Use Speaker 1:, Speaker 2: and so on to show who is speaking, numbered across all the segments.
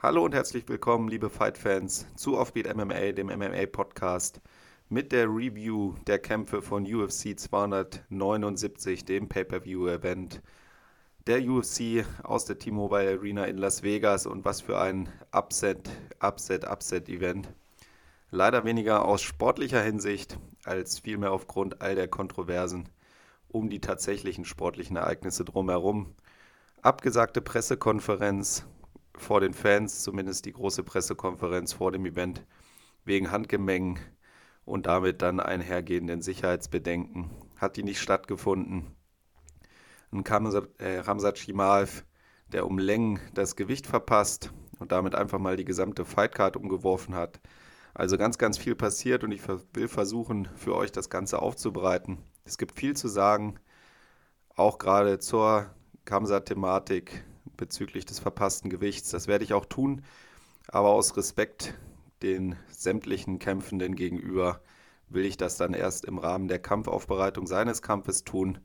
Speaker 1: Hallo und herzlich willkommen, liebe Fight-Fans, zu Offbeat MMA, dem MMA-Podcast, mit der Review der Kämpfe von UFC 279, dem Pay-Per-View-Event der UFC aus der T-Mobile Arena in Las Vegas und was für ein Upset, Upset, Upset-Event. Leider weniger aus sportlicher Hinsicht als vielmehr aufgrund all der Kontroversen um die tatsächlichen sportlichen Ereignisse drumherum. Abgesagte Pressekonferenz, vor den Fans, zumindest die große Pressekonferenz vor dem Event, wegen Handgemengen und damit dann einhergehenden Sicherheitsbedenken. Hat die nicht stattgefunden. Ein äh, Ramsat Shimaev, der um Längen das Gewicht verpasst und damit einfach mal die gesamte Fightcard umgeworfen hat. Also ganz, ganz viel passiert und ich will versuchen, für euch das Ganze aufzubereiten. Es gibt viel zu sagen, auch gerade zur Kamsat-Thematik, bezüglich des verpassten Gewichts. Das werde ich auch tun, aber aus Respekt den sämtlichen Kämpfenden gegenüber will ich das dann erst im Rahmen der Kampfaufbereitung seines Kampfes tun.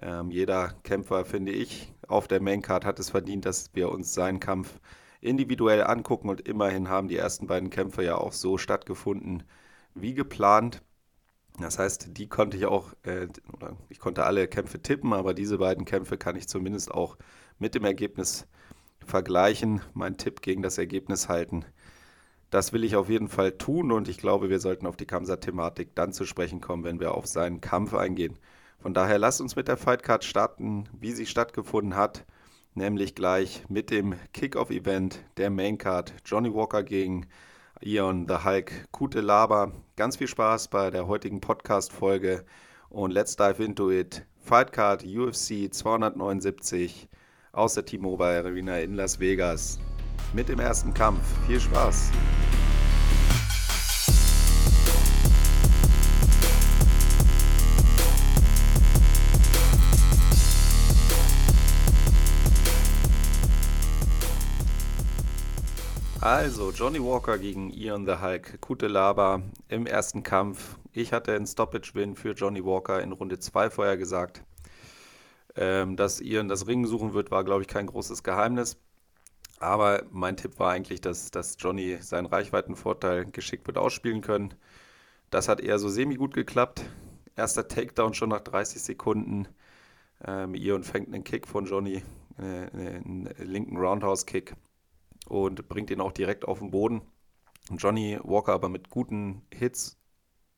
Speaker 1: Ähm, jeder Kämpfer, finde ich, auf der Maincard hat es verdient, dass wir uns seinen Kampf individuell angucken und immerhin haben die ersten beiden Kämpfe ja auch so stattgefunden wie geplant. Das heißt, die konnte ich auch, äh, oder ich konnte alle Kämpfe tippen, aber diese beiden Kämpfe kann ich zumindest auch mit dem Ergebnis vergleichen, mein Tipp gegen das Ergebnis halten. Das will ich auf jeden Fall tun und ich glaube, wir sollten auf die Kamsa-Thematik dann zu sprechen kommen, wenn wir auf seinen Kampf eingehen. Von daher lasst uns mit der Fightcard starten, wie sie stattgefunden hat, nämlich gleich mit dem Kickoff-Event der Maincard Johnny Walker gegen Ion the Hulk Kute Laber. Ganz viel Spaß bei der heutigen Podcast-Folge und let's dive into it. Fightcard UFC 279 aus der T-Mobile Arena in Las Vegas mit dem ersten Kampf. Viel Spaß! Also, Johnny Walker gegen Ian the Hulk Kutelaba im ersten Kampf. Ich hatte einen Stoppage-Win für Johnny Walker in Runde 2 vorher gesagt. Ähm, dass Ian das Ringen suchen wird, war, glaube ich, kein großes Geheimnis. Aber mein Tipp war eigentlich, dass, dass Johnny seinen Reichweitenvorteil geschickt wird ausspielen können. Das hat eher so semi-gut geklappt. Erster Takedown schon nach 30 Sekunden. Ähm, Ian fängt einen Kick von Johnny, äh, einen linken Roundhouse-Kick und bringt ihn auch direkt auf den Boden. Johnny Walker aber mit guten Hits,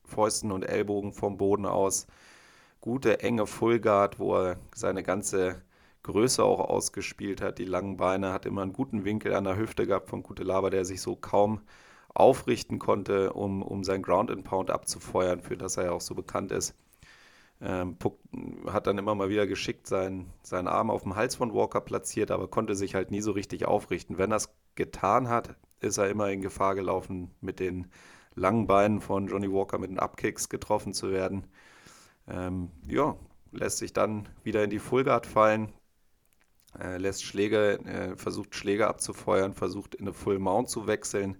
Speaker 1: Fäusten und Ellbogen vom Boden aus gute, enge Fullguard, wo er seine ganze Größe auch ausgespielt hat. Die langen Beine hat immer einen guten Winkel an der Hüfte gehabt von Gute Lava, der sich so kaum aufrichten konnte, um, um sein Ground and Pound abzufeuern, für das er ja auch so bekannt ist. Ähm, Puck hat dann immer mal wieder geschickt seinen, seinen Arm auf dem Hals von Walker platziert, aber konnte sich halt nie so richtig aufrichten. Wenn er es getan hat, ist er immer in Gefahr gelaufen, mit den langen Beinen von Johnny Walker mit den Upkicks getroffen zu werden. Ähm, ja, lässt sich dann wieder in die Fullguard fallen, äh, lässt Schläge, äh, versucht Schläge abzufeuern, versucht in eine Full Mount zu wechseln,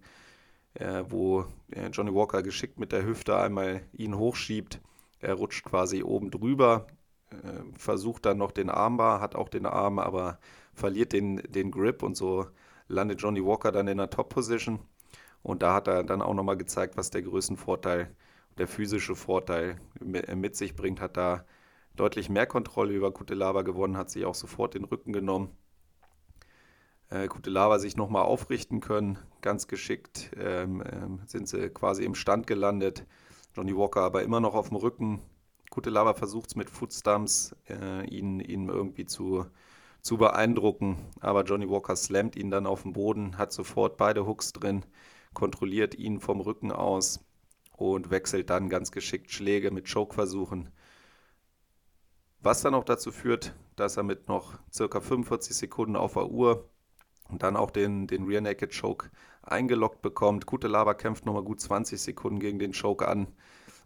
Speaker 1: äh, wo äh, Johnny Walker geschickt mit der Hüfte einmal ihn hochschiebt. Er rutscht quasi oben drüber, äh, versucht dann noch den Armbar, hat auch den Arm, aber verliert den, den Grip und so landet Johnny Walker dann in der Top-Position. Und da hat er dann auch nochmal gezeigt, was der Größenvorteil ist der physische Vorteil mit sich bringt, hat da deutlich mehr Kontrolle über Kutelava gewonnen, hat sich auch sofort den Rücken genommen. Äh, Kutelava sich nochmal aufrichten können, ganz geschickt ähm, ähm, sind sie quasi im Stand gelandet. Johnny Walker aber immer noch auf dem Rücken. Kutelava versucht es mit Footstumps, äh, ihn, ihn irgendwie zu, zu beeindrucken, aber Johnny Walker slammt ihn dann auf den Boden, hat sofort beide Hooks drin, kontrolliert ihn vom Rücken aus und wechselt dann ganz geschickt Schläge mit Choke-Versuchen. Was dann auch dazu führt, dass er mit noch circa 45 Sekunden auf der Uhr und dann auch den, den Rear Naked Choke eingeloggt bekommt. Gute Lava kämpft nochmal gut 20 Sekunden gegen den Choke an,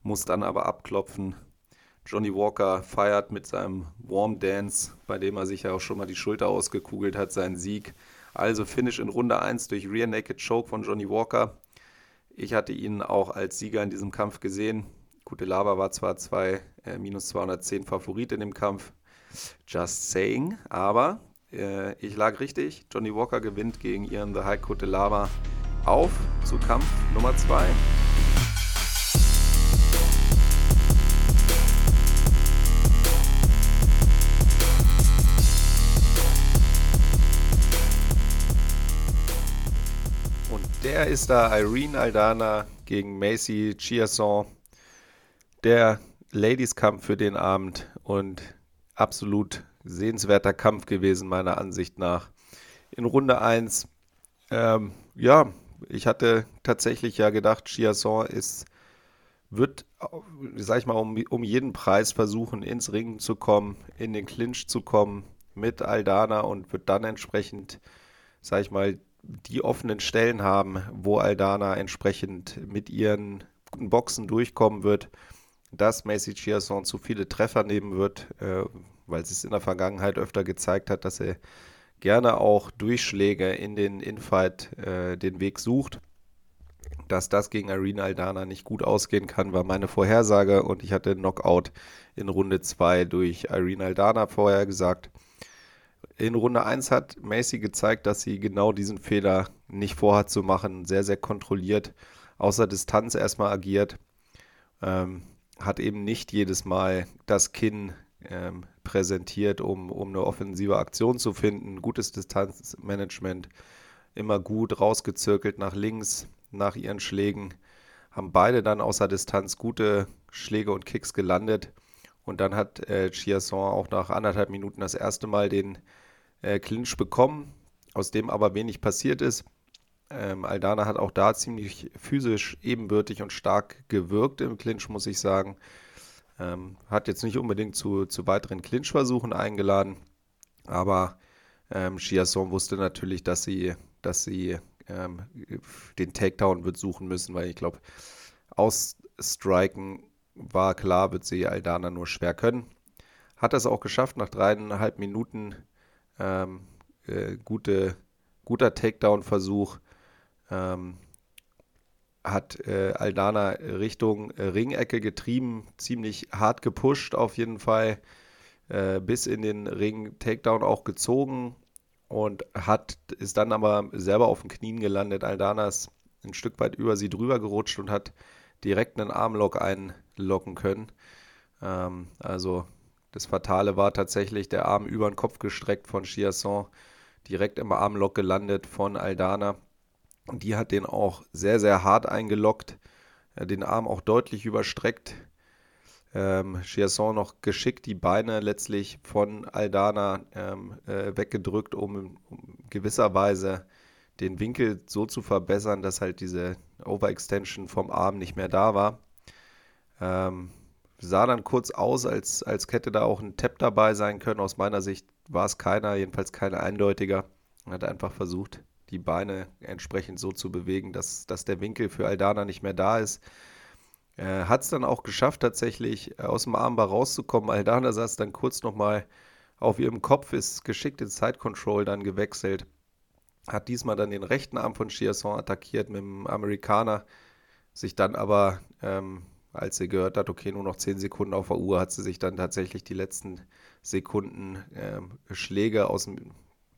Speaker 1: muss dann aber abklopfen. Johnny Walker feiert mit seinem Warm Dance, bei dem er sich ja auch schon mal die Schulter ausgekugelt hat, seinen Sieg. Also Finish in Runde 1 durch Rear Naked Choke von Johnny Walker. Ich hatte ihn auch als Sieger in diesem Kampf gesehen. Gute Lava war zwar zwei, äh, minus 210 Favorit in dem Kampf, just saying, aber Äh, ich lag richtig. Johnny Walker gewinnt gegen Ian The High Cote Lava auf zu Kampf Nummer 2. der ist da Irene Aldana gegen Macy Chiasson. Der Ladies-Kampf für den Abend und absolut sehenswerter Kampf gewesen, meiner Ansicht nach. In Runde 1, ähm, ja, ich hatte tatsächlich ja gedacht, Chiasson ist, wird, sag ich mal, um, um jeden Preis versuchen, ins Ringen zu kommen, in den Clinch zu kommen mit Aldana und wird dann entsprechend, sag ich mal, die offenen Stellen haben, wo Aldana entsprechend mit ihren Boxen durchkommen wird, dass Macy Chiasson zu viele Treffer nehmen wird, äh, weil sie es in der Vergangenheit öfter gezeigt hat, dass er gerne auch Durchschläge in den Infight äh, den Weg sucht. Dass das gegen Arena Aldana nicht gut ausgehen kann, war meine Vorhersage und ich hatte Knockout in Runde 2 durch Arena Aldana vorher gesagt. In Runde 1 hat Macy gezeigt, dass sie genau diesen Fehler nicht vorhat zu machen, sehr, sehr kontrolliert, außer Distanz erstmal agiert. Ähm, hat eben nicht jedes Mal das Kinn ähm, präsentiert, um, um eine offensive Aktion zu finden. Gutes Distanzmanagement, immer gut rausgezirkelt nach links, nach ihren Schlägen. Haben beide dann außer Distanz gute Schläge und Kicks gelandet. Und dann hat äh, Chiasson auch nach anderthalb Minuten das erste Mal den äh, Clinch bekommen, aus dem aber wenig passiert ist. Ähm, Aldana hat auch da ziemlich physisch ebenbürtig und stark gewirkt im Clinch, muss ich sagen. Ähm, hat jetzt nicht unbedingt zu, zu weiteren Clinch-Versuchen eingeladen, aber ähm, Chiasson wusste natürlich, dass sie, dass sie ähm, den Takedown wird suchen müssen, weil ich glaube, ausstriken war klar, wird sie Aldana nur schwer können. Hat das auch geschafft nach dreieinhalb Minuten. Ähm, äh, gute, guter Takedown-Versuch. Ähm, hat äh, Aldana Richtung äh, Ringecke getrieben, ziemlich hart gepusht auf jeden Fall, äh, bis in den Ring Takedown auch gezogen und hat ist dann aber selber auf den Knien gelandet. Aldana ist ein Stück weit über sie drüber gerutscht und hat direkt einen Armlock einlocken können. Ähm, also das Fatale war tatsächlich der Arm über den Kopf gestreckt von Chiasson, direkt im Armlock gelandet von Aldana. Und die hat den auch sehr, sehr hart eingeloggt, äh, den Arm auch deutlich überstreckt. Ähm, Chiasson noch geschickt die Beine letztlich von Aldana ähm, äh, weggedrückt, um, um gewisserweise den Winkel so zu verbessern, dass halt diese Overextension vom Arm nicht mehr da war. Ähm, sah dann kurz aus, als, als hätte da auch ein Tap dabei sein können. Aus meiner Sicht war es keiner, jedenfalls kein eindeutiger. Hat einfach versucht, die Beine entsprechend so zu bewegen, dass, dass der Winkel für Aldana nicht mehr da ist. Äh, Hat es dann auch geschafft, tatsächlich äh, aus dem Armbar rauszukommen. Aldana saß dann kurz nochmal auf ihrem Kopf, ist geschickt in Side Control dann gewechselt. Hat diesmal dann den rechten Arm von Chiasson attackiert mit dem Amerikaner. Sich dann aber, ähm, als sie gehört hat, okay, nur noch 10 Sekunden auf der Uhr, hat sie sich dann tatsächlich die letzten Sekunden ähm, Schläge aus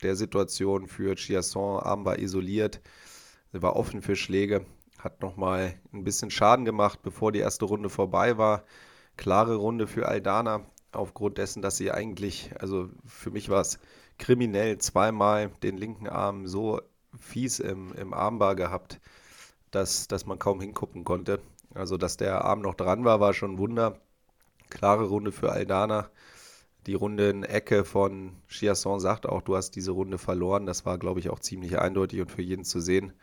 Speaker 1: der Situation für Chiasson. Arm war isoliert, war offen für Schläge, hat nochmal ein bisschen Schaden gemacht, bevor die erste Runde vorbei war. Klare Runde für Aldana, aufgrund dessen, dass sie eigentlich, also für mich war es kriminell, zweimal den linken Arm so fies im, im Armbar gehabt, dass, dass man kaum hingucken konnte. Also, dass der Arm noch dran war, war schon ein Wunder. Klare Runde für Aldana die Runde in Ecke von Chiasson sagt auch, du hast diese Runde verloren. Das war, glaube ich, auch ziemlich eindeutig und für jeden zu sehen.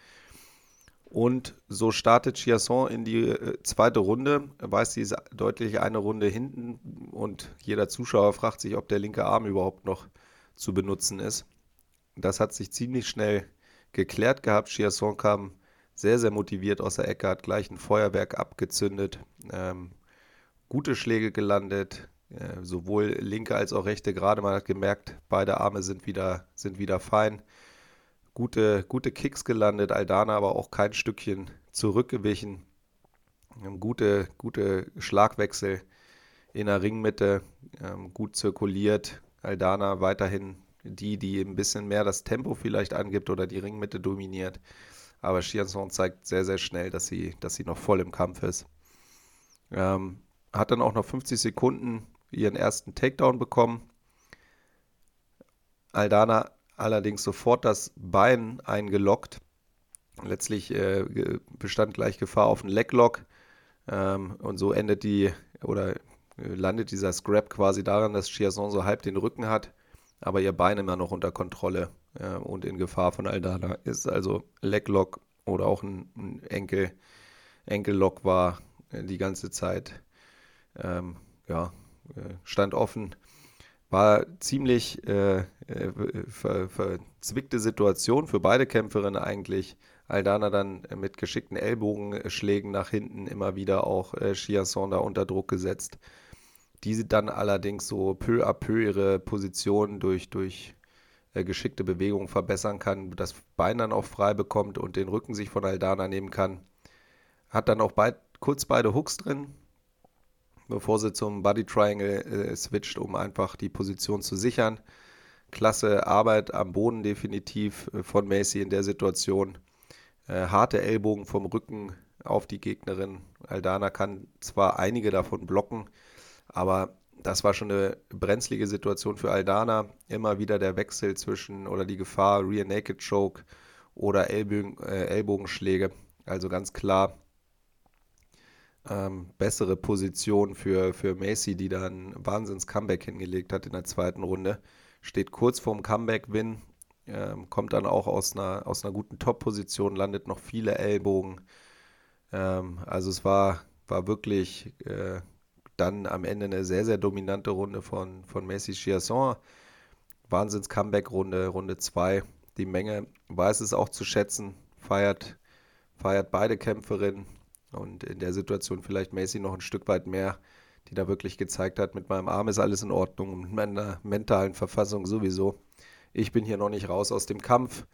Speaker 1: Und so startet Chiasson in die äh, zweite Runde, weiß sie ist deutlich eine Runde hinten und jeder Zuschauer fragt sich, ob der linke Arm überhaupt noch zu benutzen ist. Das hat sich ziemlich schnell geklärt gehabt. Chiasson kam sehr, sehr motiviert aus der Ecke, hat gleich ein Feuerwerk abgezündet, ähm, gute Schläge gelandet, äh, sowohl linke als auch rechte gerade. Man hat gemerkt, beide Arme sind wieder, sind wieder fein. Gute, gute Kicks gelandet, Aldana aber auch kein Stückchen zurückgewichen. Gute, gute Schlagwechsel in der Ringmitte, ähm, gut zirkuliert. Aldana weiterhin die, die ein bisschen mehr das Tempo vielleicht angibt oder die Ringmitte dominiert. Aber Chiasson zeigt sehr, sehr schnell, dass sie, dass sie noch voll im Kampf ist. Ähm, hat dann auch noch 50 Sekunden ihren ersten Takedown bekommen. Aldana allerdings sofort das Bein eingeloggt. Letztlich äh, bestand gleich Gefahr auf einen Leglock. Ähm, und so endet die oder äh, landet dieser Scrap quasi daran, dass Chiasson so halb den Rücken hat, aber ihr Bein immer noch unter Kontrolle äh, und in Gefahr von Aldana ist. Also Leglock oder auch ein, ein Enkel, Enkellock war äh, die ganze Zeit, ähm, ja, äh, stand offen. War ziemlich äh, äh, ver, verzwickte Situation für beide Kämpferinnen eigentlich. Aldana dann mit geschickten Ellbogenschlägen nach hinten immer wieder auch äh, Chiasson da unter Druck gesetzt. Die dann allerdings so peu à peu ihre Position durch, durch äh, geschickte Bewegungen verbessern kann, das Bein dann auch frei bekommt und den Rücken sich von Aldana nehmen kann. Hat dann auch beid, kurz beide Hooks drin, bevor sie zum Body Triangle äh, switcht, um einfach die Position zu sichern. Klasse Arbeit am Boden definitiv äh, von Macy in der Situation äh, harte Ellbogen vom Rücken auf die Gegnerin. Aldana kann zwar einige davon blocken, aber das war schon eine brenzlige Situation für Aldana. Immer wieder der Wechsel zwischen oder die Gefahr Rear Naked Choke oder Ellbogen, äh, Ellbogenschläge. Also ganz klar ähm, bessere Position für, für Macy, die da ein Wahnsinns-Comeback hingelegt hat in der zweiten Runde. Steht kurz vorm Comeback-Win, ähm, kommt dann auch aus einer, aus einer guten Top-Position, landet noch viele Ellbogen. Ähm, also es war, war wirklich äh, dann am Ende eine sehr, sehr dominante Runde von, von Messi Chiasson. Wahnsinns-Comeback-Runde, Runde 2. Die Menge weiß es auch zu schätzen, feiert, feiert beide Kämpferinnen und in der Situation vielleicht Messi noch ein Stück weit mehr, die da wirklich gezeigt hat, mit meinem Arm ist alles in Ordnung, mit meiner mentalen Verfassung sowieso ich bin hier noch nicht raus aus dem Kampf.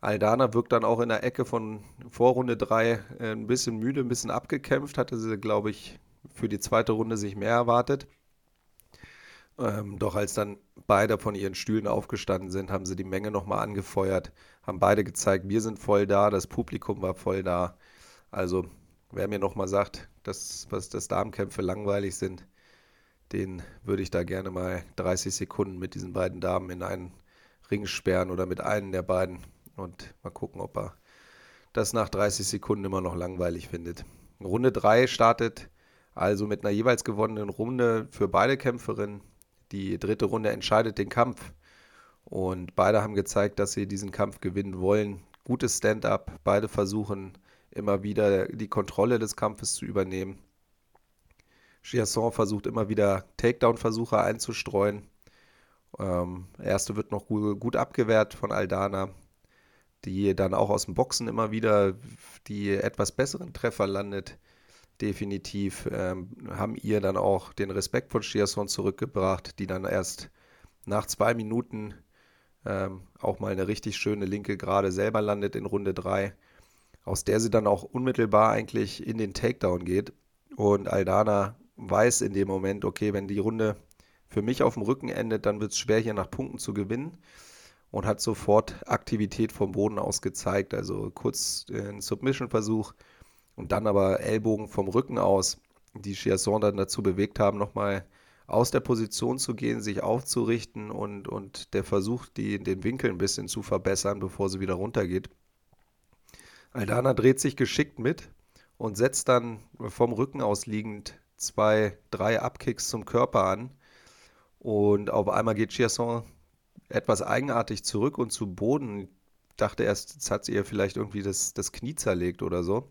Speaker 1: Aldana wirkt dann auch in der Ecke von Vorrunde 3 äh, ein bisschen müde, ein bisschen abgekämpft. Hatte sie, glaube ich, für die zweite Runde sich mehr erwartet. Ähm, doch als dann beide von ihren Stühlen aufgestanden sind, haben sie die Menge nochmal angefeuert, haben beide gezeigt, wir sind voll da, das Publikum war voll da. Also, wer mir nochmal sagt, dass, dass, dass Damenkämpfe langweilig sind, den würde ich da gerne mal 30 Sekunden mit diesen beiden Damen in einen Ring sperren oder mit einem der beiden und mal gucken, ob er das nach 30 Sekunden immer noch langweilig findet. Runde 3 startet also mit einer jeweils gewonnenen Runde für beide Kämpferinnen. Die dritte Runde entscheidet den Kampf und beide haben gezeigt, dass sie diesen Kampf gewinnen wollen. Gutes Stand-up, beide versuchen immer wieder die Kontrolle des Kampfes zu übernehmen. Chiasson versucht immer wieder Takedown-Versuche einzustreuen. Ähm, erste wird noch gut, gut abgewehrt von Aldana, die dann auch aus dem Boxen immer wieder die etwas besseren Treffer landet. Definitiv ähm, haben ihr dann auch den Respekt von Chiasson zurückgebracht, die dann erst nach zwei Minuten ähm, auch mal eine richtig schöne linke Gerade selber landet in Runde 3, aus der sie dann auch unmittelbar eigentlich in den Takedown geht. Und Aldana weiß in dem Moment, okay, wenn die Runde für mich auf dem Rücken endet, dann wird es schwer, hier nach Punkten zu gewinnen. Und hat sofort Aktivität vom Boden aus gezeigt. Also kurz ein Submission-Versuch und dann aber Ellbogen vom Rücken aus, die Chiasson dann dazu bewegt haben, nochmal aus der Position zu gehen, sich aufzurichten und, und der Versuch, die, den Winkel ein bisschen zu verbessern, bevor sie wieder runtergeht. Aldana dreht sich geschickt mit und setzt dann vom Rücken aus liegend zwei, drei Abkicks zum Körper an und auf einmal geht Chiasson etwas eigenartig zurück und zu Boden. Ich dachte erst, jetzt hat sie ihr vielleicht irgendwie das, das Knie zerlegt oder so.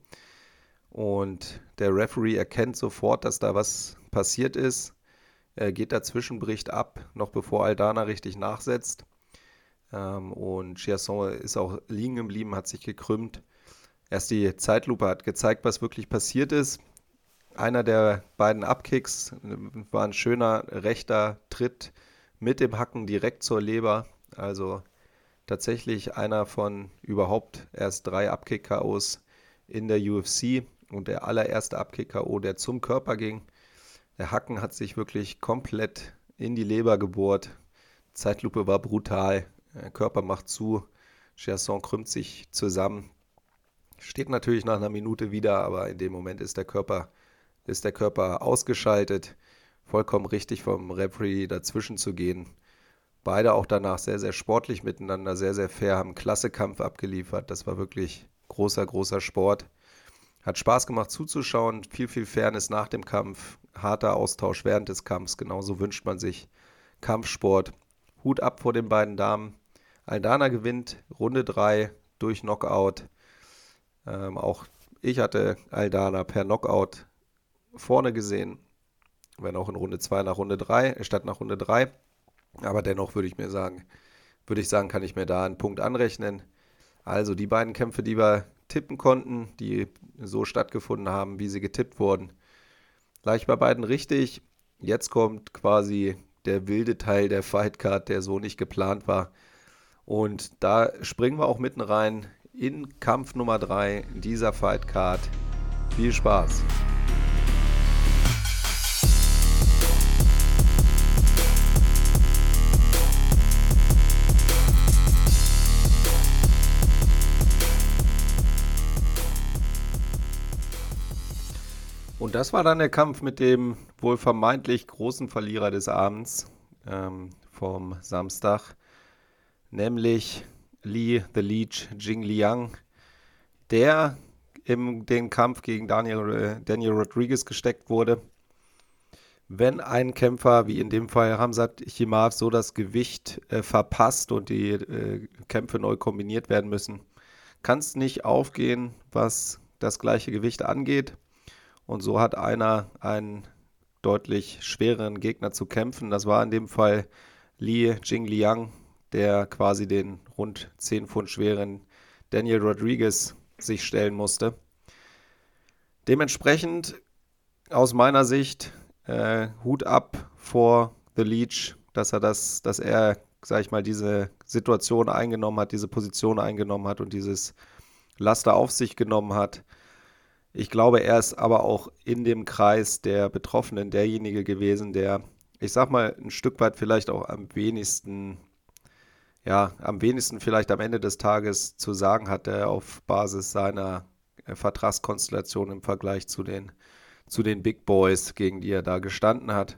Speaker 1: Und der Referee erkennt sofort, dass da was passiert ist. Er geht dazwischen, bricht ab, noch bevor Aldana richtig nachsetzt. Ähm, und Chiasson ist auch liegen geblieben, hat sich gekrümmt. Erst die Zeitlupe hat gezeigt, was wirklich passiert ist. Einer der beiden Abkicks war ein schöner rechter Tritt mit dem Hacken direkt zur Leber. Also tatsächlich einer von überhaupt erst drei Abkick-KOs in der UFC und der allererste Abkick-KO, der zum Körper ging. Der Hacken hat sich wirklich komplett in die Leber gebohrt. Zeitlupe war brutal. Der Körper macht zu. Chasson krümmt sich zusammen. Steht natürlich nach einer Minute wieder, aber in dem Moment ist der Körper, ist der Körper ausgeschaltet. Vollkommen richtig vom Referee dazwischen zu gehen. Beide auch danach sehr, sehr sportlich miteinander, sehr, sehr fair, haben klasse Kampf abgeliefert. Das war wirklich großer, großer Sport. Hat Spaß gemacht zuzuschauen, viel, viel Fairness nach dem Kampf, harter Austausch während des Kampfs. Genauso wünscht man sich Kampfsport. Hut ab vor den beiden Damen. Aldana gewinnt Runde 3 durch Knockout. Ähm, auch ich hatte Aldana per Knockout vorne gesehen, wenn auch in Runde 2 nach Runde 3, statt nach Runde 3. Aber dennoch würde ich mir sagen, würde ich sagen, kann ich mir da einen Punkt anrechnen. Also die beiden Kämpfe, die wir tippen konnten, die so stattgefunden haben, wie sie getippt wurden, lag bei beiden richtig. Jetzt kommt quasi der wilde Teil der Fightcard, der so nicht geplant war. Und da springen wir auch mitten rein in Kampf Nummer 3 dieser Fightcard. Viel Spaß! Und das war dann der Kampf mit dem wohl vermeintlich großen Verlierer des Abends ähm, vom Samstag, nämlich Li the Leech Jing Liang, der in den Kampf gegen Daniel, äh, Daniel Rodriguez gesteckt wurde. Wenn ein Kämpfer, wie in dem Fall Hamzat Chimaev, so das Gewicht äh, verpasst und die äh, Kämpfe neu kombiniert werden müssen, kann es nicht aufgehen, was das gleiche Gewicht angeht. Und so hat einer einen deutlich schwereren Gegner zu kämpfen. Das war in dem Fall Li Jingliang, der quasi den rund 10 Pfund schweren Daniel Rodriguez sich stellen musste. Dementsprechend aus meiner Sicht äh, Hut ab vor The Leech, dass er das, dass er, sag ich mal, diese Situation eingenommen hat, diese Position eingenommen hat und dieses Laster auf sich genommen hat. Ich glaube, er ist aber auch in dem Kreis der Betroffenen derjenige gewesen, der, ich sag mal, ein Stück weit vielleicht auch am wenigsten, ja, am wenigsten vielleicht am Ende des Tages zu sagen hatte auf Basis seiner äh, Vertragskonstellation im Vergleich zu den, zu den Big Boys, gegen die er da gestanden hat.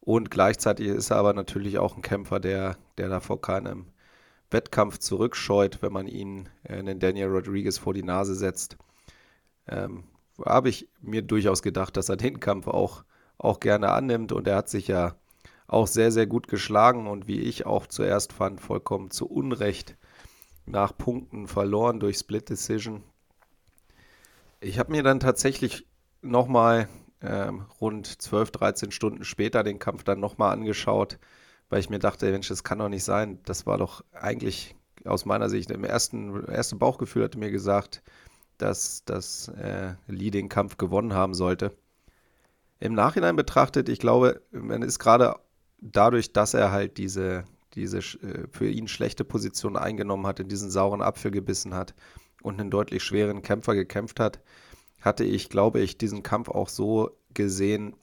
Speaker 1: Und gleichzeitig ist er aber natürlich auch ein Kämpfer, der, der da vor keinem Wettkampf zurückscheut, wenn man ihn, äh, einen Daniel Rodriguez vor die Nase setzt ähm, habe ich mir durchaus gedacht, dass er den Kampf auch, auch gerne annimmt. Und er hat sich ja auch sehr, sehr gut geschlagen und wie ich auch zuerst fand, vollkommen zu Unrecht nach Punkten verloren durch Split Decision. Ich habe mir dann tatsächlich nochmal ähm, rund 12, 13 Stunden später den Kampf dann nochmal angeschaut, weil ich mir dachte, Mensch, das kann doch nicht sein. Das war doch eigentlich aus meiner Sicht im ersten, ersten Bauchgefühl hatte mir gesagt, dass, dass äh, Lee den Kampf gewonnen haben sollte. Im Nachhinein betrachtet, ich glaube, man ist gerade dadurch, dass er halt diese, diese äh, für ihn schlechte Position eingenommen hat, in diesen sauren Apfel gebissen hat und einen deutlich schweren Kämpfer gekämpft hat, hatte ich, glaube ich, diesen Kampf auch so gesehen,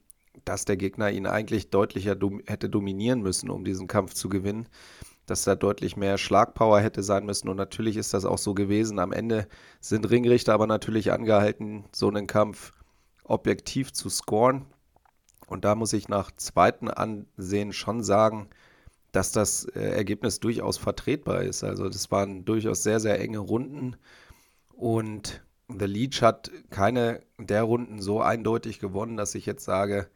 Speaker 1: dass der Gegner ihn eigentlich deutlicher dom hätte dominieren müssen, um diesen Kampf zu gewinnen dass da deutlich mehr Schlagpower hätte sein müssen. Und natürlich ist das auch so gewesen. Am Ende sind Ringrichter aber natürlich angehalten, so einen Kampf objektiv zu scoren. Und da muss ich nach zweiten Ansehen schon sagen, dass das äh, Ergebnis durchaus vertretbar ist. Also das waren durchaus sehr, sehr enge Runden. Und The Leech hat keine der Runden so eindeutig gewonnen, dass ich jetzt sage,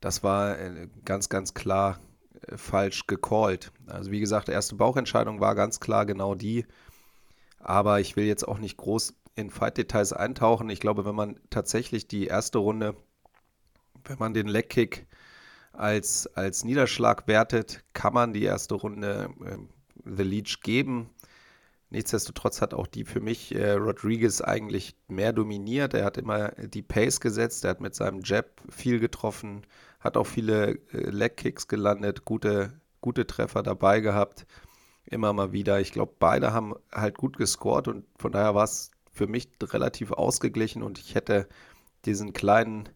Speaker 1: das war äh, ganz, ganz klar falsch gecallt. Also wie gesagt, erste Bauchentscheidung war ganz klar genau die. Aber ich will jetzt auch nicht groß in Fight-Details eintauchen. Ich glaube, wenn man tatsächlich die erste Runde, wenn man den Leg-Kick als, als Niederschlag wertet, kann man die erste Runde äh, The Leech geben. Nichtsdestotrotz hat auch die für mich äh, Rodriguez eigentlich mehr dominiert. Er hat immer die Pace gesetzt, er hat mit seinem Jab viel getroffen, hat auch viele äh, Leg-Kicks gelandet, gute, gute Treffer dabei gehabt, immer mal wieder. Ich glaube, beide haben halt gut gescored und von daher war es für mich relativ ausgeglichen und ich hätte diesen kleinen,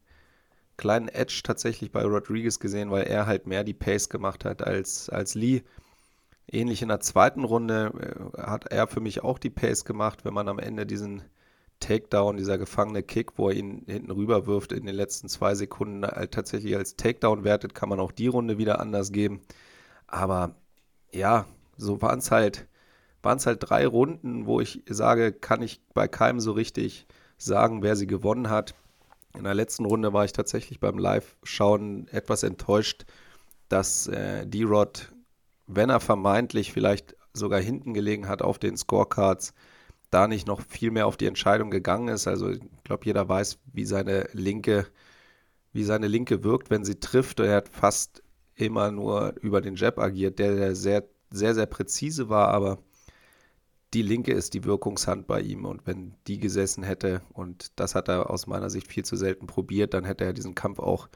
Speaker 1: kleinen Edge tatsächlich bei Rodriguez gesehen, weil er halt mehr die Pace gemacht hat als, als Lee. Ähnlich in der zweiten Runde äh, hat er für mich auch die Pace gemacht, wenn man am Ende diesen Takedown, dieser gefangene Kick, wo er ihn hinten rüber wirft in den letzten zwei Sekunden äh, tatsächlich als Takedown wertet, kann man auch die Runde wieder anders geben. Aber ja, so waren es halt, halt drei Runden, wo ich sage, kann ich bei keinem so richtig sagen, wer sie gewonnen hat. In der letzten Runde war ich tatsächlich beim Live-Schauen etwas enttäuscht, dass äh, D-Rod, wenn er vermeintlich vielleicht sogar hinten gelegen hat auf den Scorecards, da nicht noch viel mehr auf die Entscheidung gegangen ist. Also ich glaube, jeder weiß, wie seine linke, wie seine linke wirkt, wenn sie trifft. Er hat fast immer nur über den Jab agiert, der, sehr, sehr, sehr präzise war, aber die linke ist die Wirkungshand bei ihm und wenn die gesessen hätte, und das hat er aus meiner Sicht viel zu selten probiert, dann hätte er diesen Kampf auch,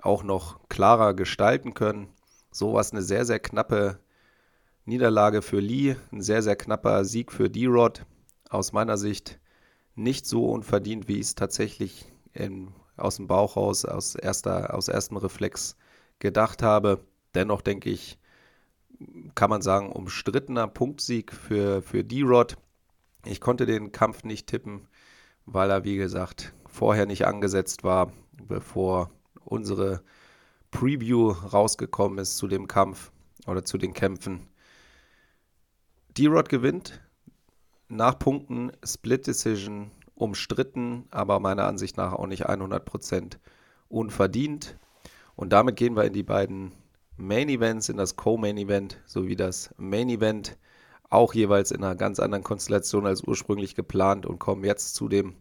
Speaker 1: auch noch klarer gestalten können. So war es eine sehr, sehr knappe Niederlage für Lee, ein sehr, sehr knapper Sieg für D-Rod aus meiner Sicht nicht so unverdient, wie ich es tatsächlich in, aus dem Bauch raus, aus, erster, aus erstem Reflex gedacht habe. Dennoch denke ich, kann man sagen, umstrittener Punktsieg für, für D-Rod. Ich konnte den Kampf nicht tippen, weil er, wie gesagt, vorher nicht angesetzt war, bevor unsere Preview rausgekommen ist zu dem Kampf oder zu den Kämpfen. D-Rod gewinnt nach Punkten Split Decision umstritten, aber meiner Ansicht nach auch nicht 100% unverdient. Und damit gehen wir in die beiden Main Events, in das Co-Main Event sowie das Main Event, auch jeweils in einer ganz anderen Konstellation als ursprünglich geplant und kommen jetzt zu dem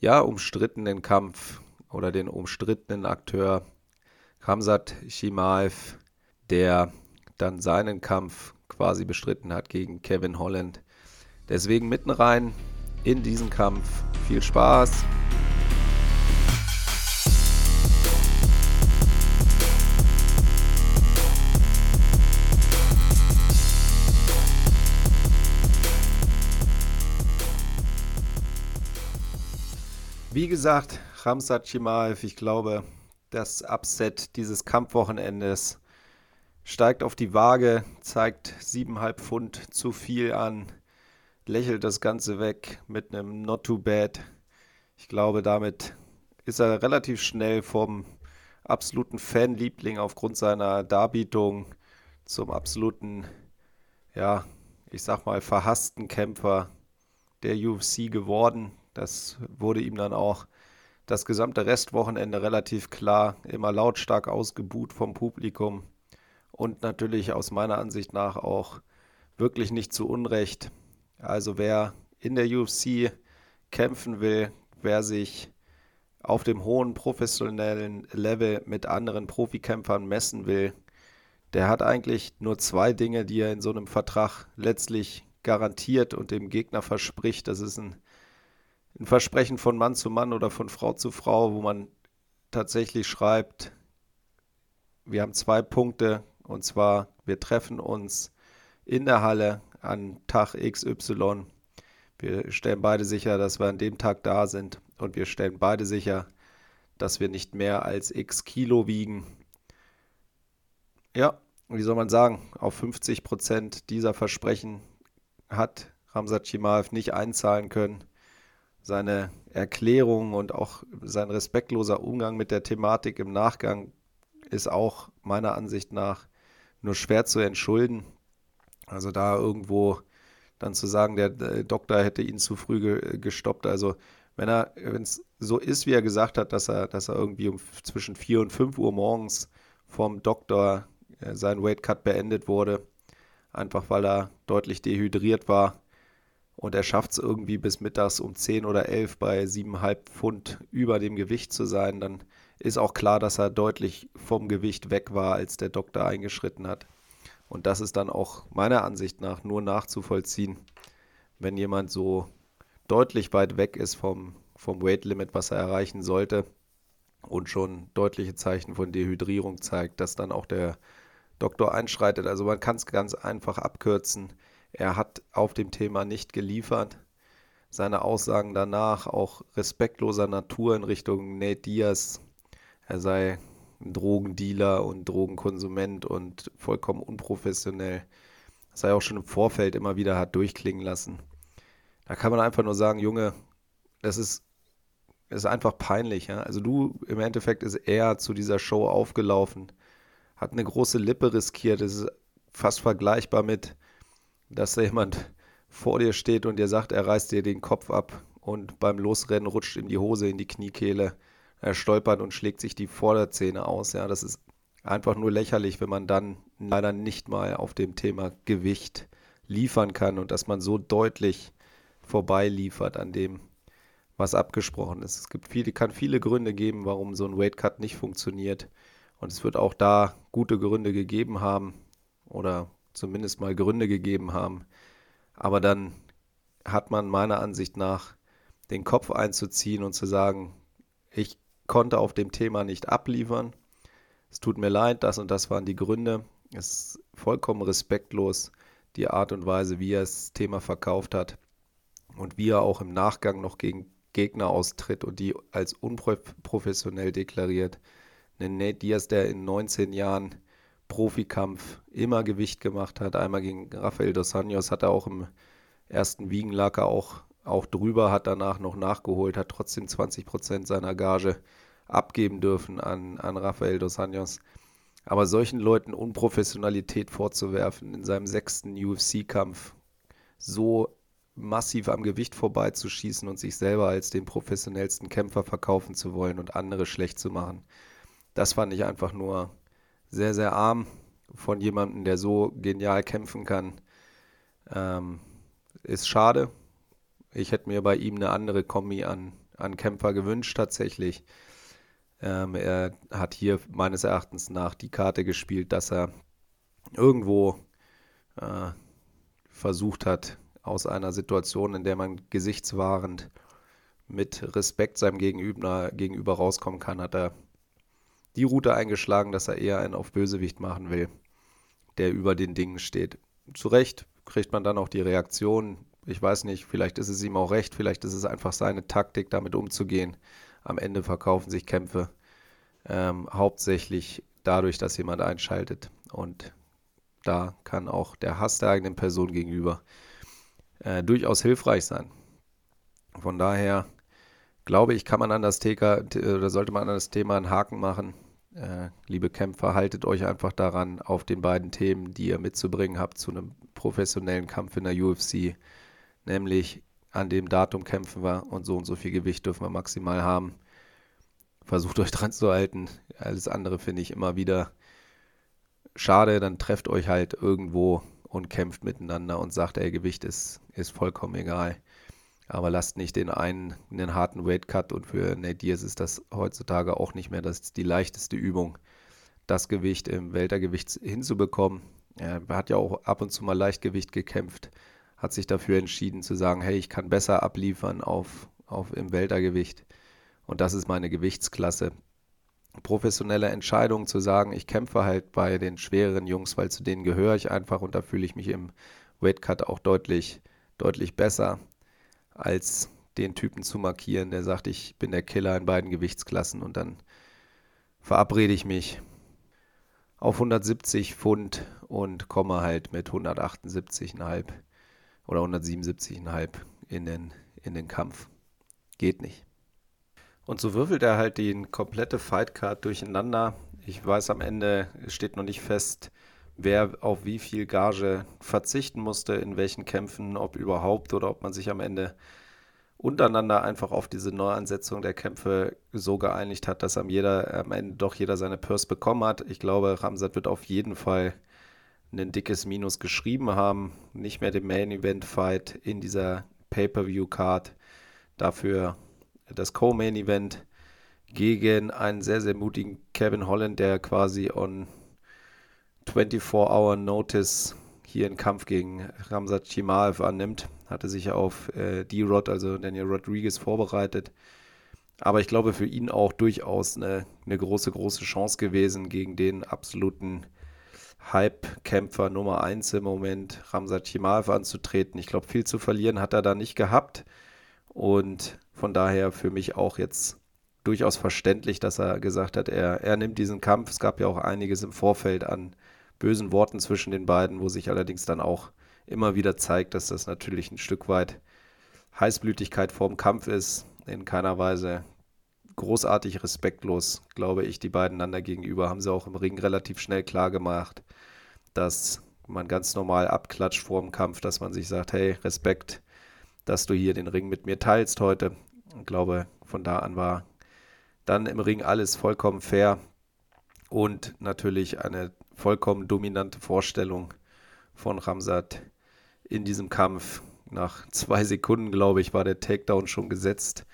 Speaker 1: ja umstrittenen Kampf oder den umstrittenen Akteur Kamsat Shimaev, der dann seinen Kampf quasi bestritten hat gegen Kevin Holland Deswegen mitten rein in diesen Kampf. Viel Spaß. Wie gesagt, Ramsat Chimaev, ich glaube, das Upset dieses Kampfwochenendes steigt auf die Waage, zeigt 7,5 Pfund zu viel an lächelt das Ganze weg mit einem Not Too Bad. Ich glaube, damit ist er relativ schnell vom absoluten Fanliebling aufgrund seiner Darbietung zum absoluten, ja, ich sag mal, verhassten Kämpfer der UFC geworden. Das wurde ihm dann auch das gesamte Restwochenende relativ klar, immer lautstark ausgebuht vom Publikum und natürlich aus meiner Ansicht nach auch wirklich nicht zu Unrecht. Also wer in der UFC kämpfen will, wer sich auf dem hohen professionellen Level mit anderen Profikämpfern messen will, der hat eigentlich nur zwei Dinge, die er in so einem Vertrag letztlich garantiert und dem Gegner verspricht. Das ist ein, ein Versprechen von Mann zu Mann oder von Frau zu Frau, wo man tatsächlich schreibt, wir haben zwei Punkte und zwar, wir treffen uns in der Halle an Tag XY. Wir stellen beide sicher, dass wir an dem Tag da sind und wir stellen beide sicher, dass wir nicht mehr als x Kilo wiegen. Ja, wie soll man sagen, auf 50 Prozent dieser Versprechen hat Ramsat Chimaev nicht einzahlen können. Seine Erklärung und auch sein respektloser Umgang mit der Thematik im Nachgang ist auch meiner Ansicht nach nur schwer zu entschulden. Also da irgendwo dann zu sagen, der, Doktor hätte ihn zu früh ge, gestoppt. Also wenn er, wenn es so ist, wie er gesagt hat, dass er, dass er irgendwie um zwischen 4 und 5 Uhr morgens vom Doktor äh, sein Weight Cut beendet wurde, einfach weil er deutlich dehydriert war und er schafft es irgendwie bis mittags um 10 oder 11 bei 7,5 Pfund über dem Gewicht zu sein, dann ist auch klar, dass er deutlich vom Gewicht weg war, als der Doktor eingeschritten hat. Und das ist dann auch meiner Ansicht nach nur nachzuvollziehen, wenn jemand so deutlich weit weg ist vom, vom Weight Limit, was er erreichen sollte und schon deutliche Zeichen von Dehydrierung zeigt, dass dann auch der Doktor einschreitet. Also man kann es ganz einfach abkürzen. Er hat auf dem Thema nicht geliefert. Seine Aussagen danach auch respektloser Natur in Richtung Nate Diaz. Er sei Drogendealer und Drogenkonsument und vollkommen unprofessionell. das er ja auch schon im Vorfeld immer wieder hat durchklingen lassen. Da kann man einfach nur sagen, Junge, das ist, das ist einfach peinlich. Ja? Also du, im Endeffekt ist er zu dieser Show aufgelaufen, hat eine große Lippe riskiert. Das ist fast vergleichbar mit, dass da jemand vor dir steht und dir sagt, er reißt dir den Kopf ab und beim Losrennen rutscht ihm die Hose in die Kniekehle. Er stolpert und schlägt sich die Vorderzähne aus. Ja, das ist einfach nur lächerlich, wenn man dann leider nicht mal auf dem Thema Gewicht liefern kann und dass man so deutlich vorbeiliefert an dem, was abgesprochen ist. Es gibt viele, kann viele Gründe geben, warum so ein Weight Cut nicht funktioniert. Und es wird auch da gute Gründe gegeben haben oder zumindest mal Gründe gegeben haben. Aber dann hat man meiner Ansicht nach den Kopf einzuziehen und zu sagen, ich konnte auf dem Thema nicht abliefern. Es tut mir leid, das und das waren die Gründe. Es ist vollkommen respektlos, die Art und Weise, wie er das Thema verkauft hat und wie er auch im Nachgang noch gegen Gegner austritt und die als unprofessionell deklariert. Ein Nate Diaz, der in 19 Jahren Profikampf immer Gewicht gemacht hat. Einmal gegen Rafael dos Anjos hat er auch im ersten Wiegen lag er auch, auch drüber, hat danach noch nachgeholt, hat trotzdem 20 Prozent seiner Gage abgeben dürfen an, an Rafael dos Anjos. Aber solchen Leuten Unprofessionalität vorzuwerfen, in seinem sechsten UFC-Kampf so massiv am Gewicht vorbeizuschießen und sich selber als den professionellsten Kämpfer verkaufen zu wollen und andere schlecht zu machen. Das fand ich einfach nur sehr, sehr arm von jemandem, der so genial kämpfen kann. Ähm, ist schade. Ich hätte mir bei ihm eine andere Kombi an, an Kämpfer gewünscht, tatsächlich. Ähm, er hat hier meines Erachtens nach die Karte gespielt, dass er irgendwo äh, versucht hat, aus einer Situation, in der man gesichtswahrend mit Respekt seinem Gegenüber, gegenüber rauskommen kann, hat er die Route eingeschlagen, dass er eher einen auf Bösewicht machen will, der über den Dingen steht. Zu Recht kriegt man dann auch die Reaktion. Ich weiß nicht, vielleicht ist es ihm auch recht, vielleicht ist es einfach seine Taktik, damit umzugehen. Am Ende verkaufen sich Kämpfe ähm, hauptsächlich dadurch, dass jemand einschaltet. Und da kann auch der Hass der eigenen Person gegenüber äh, durchaus hilfreich sein. Von daher glaube ich, kann man an das Thema, oder sollte man an das Thema einen Haken machen. Äh, liebe Kämpfer, haltet euch einfach daran, auf den beiden Themen, die ihr mitzubringen habt, zu einem professionellen Kampf in der UFC, nämlich an dem Datum kämpfen wir und so und so viel Gewicht dürfen wir maximal haben. Versucht euch dran zu halten. Alles andere finde ich immer wieder schade. Dann trefft euch halt irgendwo und kämpft miteinander und sagt, ey, Gewicht ist, ist vollkommen egal. Aber lasst nicht den einen einen harten Weight Cut und für Nate Diaz ist das heutzutage auch nicht mehr das die leichteste Übung, das Gewicht im Weltergewicht hinzubekommen. Er hat ja auch ab und zu mal Leichtgewicht gekämpft, hat sich dafür entschieden zu sagen, hey, ich kann besser abliefern auf, auf im Weltergewicht. Und das ist meine Gewichtsklasse. Professionelle Entscheidung zu sagen, ich kämpfe halt bei den schwereren Jungs, weil zu denen gehöre ich einfach und da fühle ich mich im Weightcut auch deutlich, deutlich besser, als den Typen zu markieren, der sagt, ich bin der Killer in beiden Gewichtsklassen und dann verabrede ich mich auf 170 Pfund und komme halt mit 178,5 oder 177,5 in den, in den Kampf. Geht nicht. Und so würfelt er halt die komplette Fightcard durcheinander. Ich weiß am Ende, steht noch nicht fest, wer auf wie viel Gage verzichten musste, in welchen Kämpfen, ob überhaupt oder ob man sich am Ende untereinander einfach auf diese Neuansetzung der Kämpfe so geeinigt hat, dass am, jeder, am Ende doch jeder seine Purse bekommen hat. Ich glaube, Ramsat wird auf jeden Fall ein dickes Minus geschrieben haben. Nicht mehr den Main Event Fight in dieser Pay-Per-View-Card. Dafür das Co-Main-Event gegen einen sehr, sehr mutigen Kevin Holland, der quasi on 24-Hour Notice hier einen Kampf gegen Ramsat Chimaev annimmt. Hatte sich auf äh, D-Rod, also Daniel Rodriguez, vorbereitet. Aber ich glaube, für ihn auch durchaus eine, eine große, große Chance gewesen, gegen den absoluten Hype-Kämpfer Nummer 1 im Moment, Ramsat Chimaev, anzutreten. Ich glaube, viel zu verlieren hat er da nicht gehabt. Und von daher für mich auch jetzt durchaus verständlich, dass er gesagt hat, er, er nimmt diesen Kampf. Es gab ja auch einiges im Vorfeld an bösen Worten zwischen den beiden, wo sich allerdings dann auch immer wieder zeigt, dass das natürlich ein Stück weit Heißblütigkeit vorm Kampf ist. In keiner Weise großartig respektlos, glaube ich, die beiden einander gegenüber. Haben sie auch im Ring relativ schnell klar gemacht, dass man ganz normal abklatscht vor dem Kampf, dass man sich sagt, hey, Respekt, dass du hier den Ring mit mir teilst heute. Ich glaube, von da an war dann im Ring alles vollkommen fair und natürlich eine vollkommen dominante Vorstellung von Ramsat in diesem Kampf. Nach zwei Sekunden, glaube ich, war der Takedown schon gesetzt.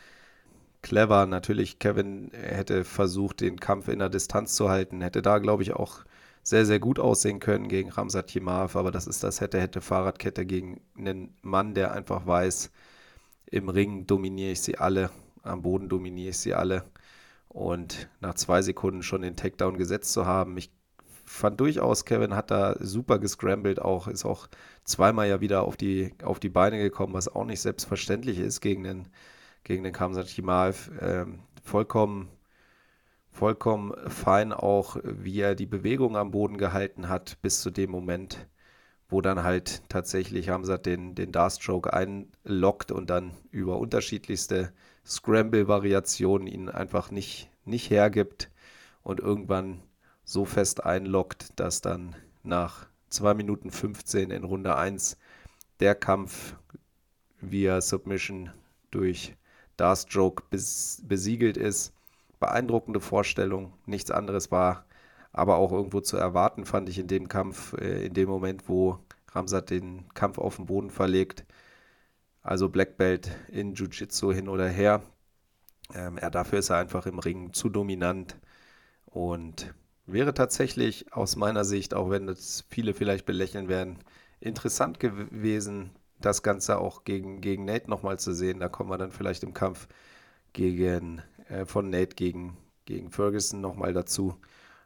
Speaker 1: Clever, natürlich, Kevin hätte versucht, den Kampf in der Distanz zu halten, hätte da, glaube ich, auch sehr, sehr gut aussehen können gegen Ramsat Chimaev, aber das ist das hätte, hätte Fahrradkette gegen einen Mann, der einfach weiß, im Ring dominiere ich sie alle, am Boden dominiere ich sie alle. Und nach zwei Sekunden schon den Takedown gesetzt zu haben, ich fand durchaus, Kevin hat da super gescrambled, auch ist auch zweimal ja wieder auf die, auf die Beine gekommen, was auch nicht selbstverständlich ist gegen den, gegen den Kamsat Chimaev. Ähm, vollkommen vollkommen fein auch, wie er die Bewegung am Boden gehalten hat, bis zu dem Moment, wo dann halt tatsächlich Hamzat den, den Darstroke einlockt und dann über unterschiedlichste Scramble-Variationen ihn einfach nicht, nicht hergibt und irgendwann so fest einlockt, dass dann nach 2 Minuten 15 in Runde 1 der Kampf via Submission durch Darstroke besiegelt ist beeindruckende Vorstellung. Nichts anderes war aber auch irgendwo zu erwarten, fand ich in dem Kampf, äh, in dem Moment, wo Ramsat den Kampf auf den Boden verlegt. Also Black Belt in Jiu-Jitsu hin oder her. Ähm, er, dafür ist er einfach im Ring zu dominant und wäre tatsächlich aus meiner Sicht, auch wenn das viele vielleicht belächeln werden, interessant gewesen, das Ganze auch gegen, gegen Nate nochmal zu sehen. Da kommen wir dann vielleicht im Kampf gegen äh, von Nate gegen, gegen Ferguson nochmal dazu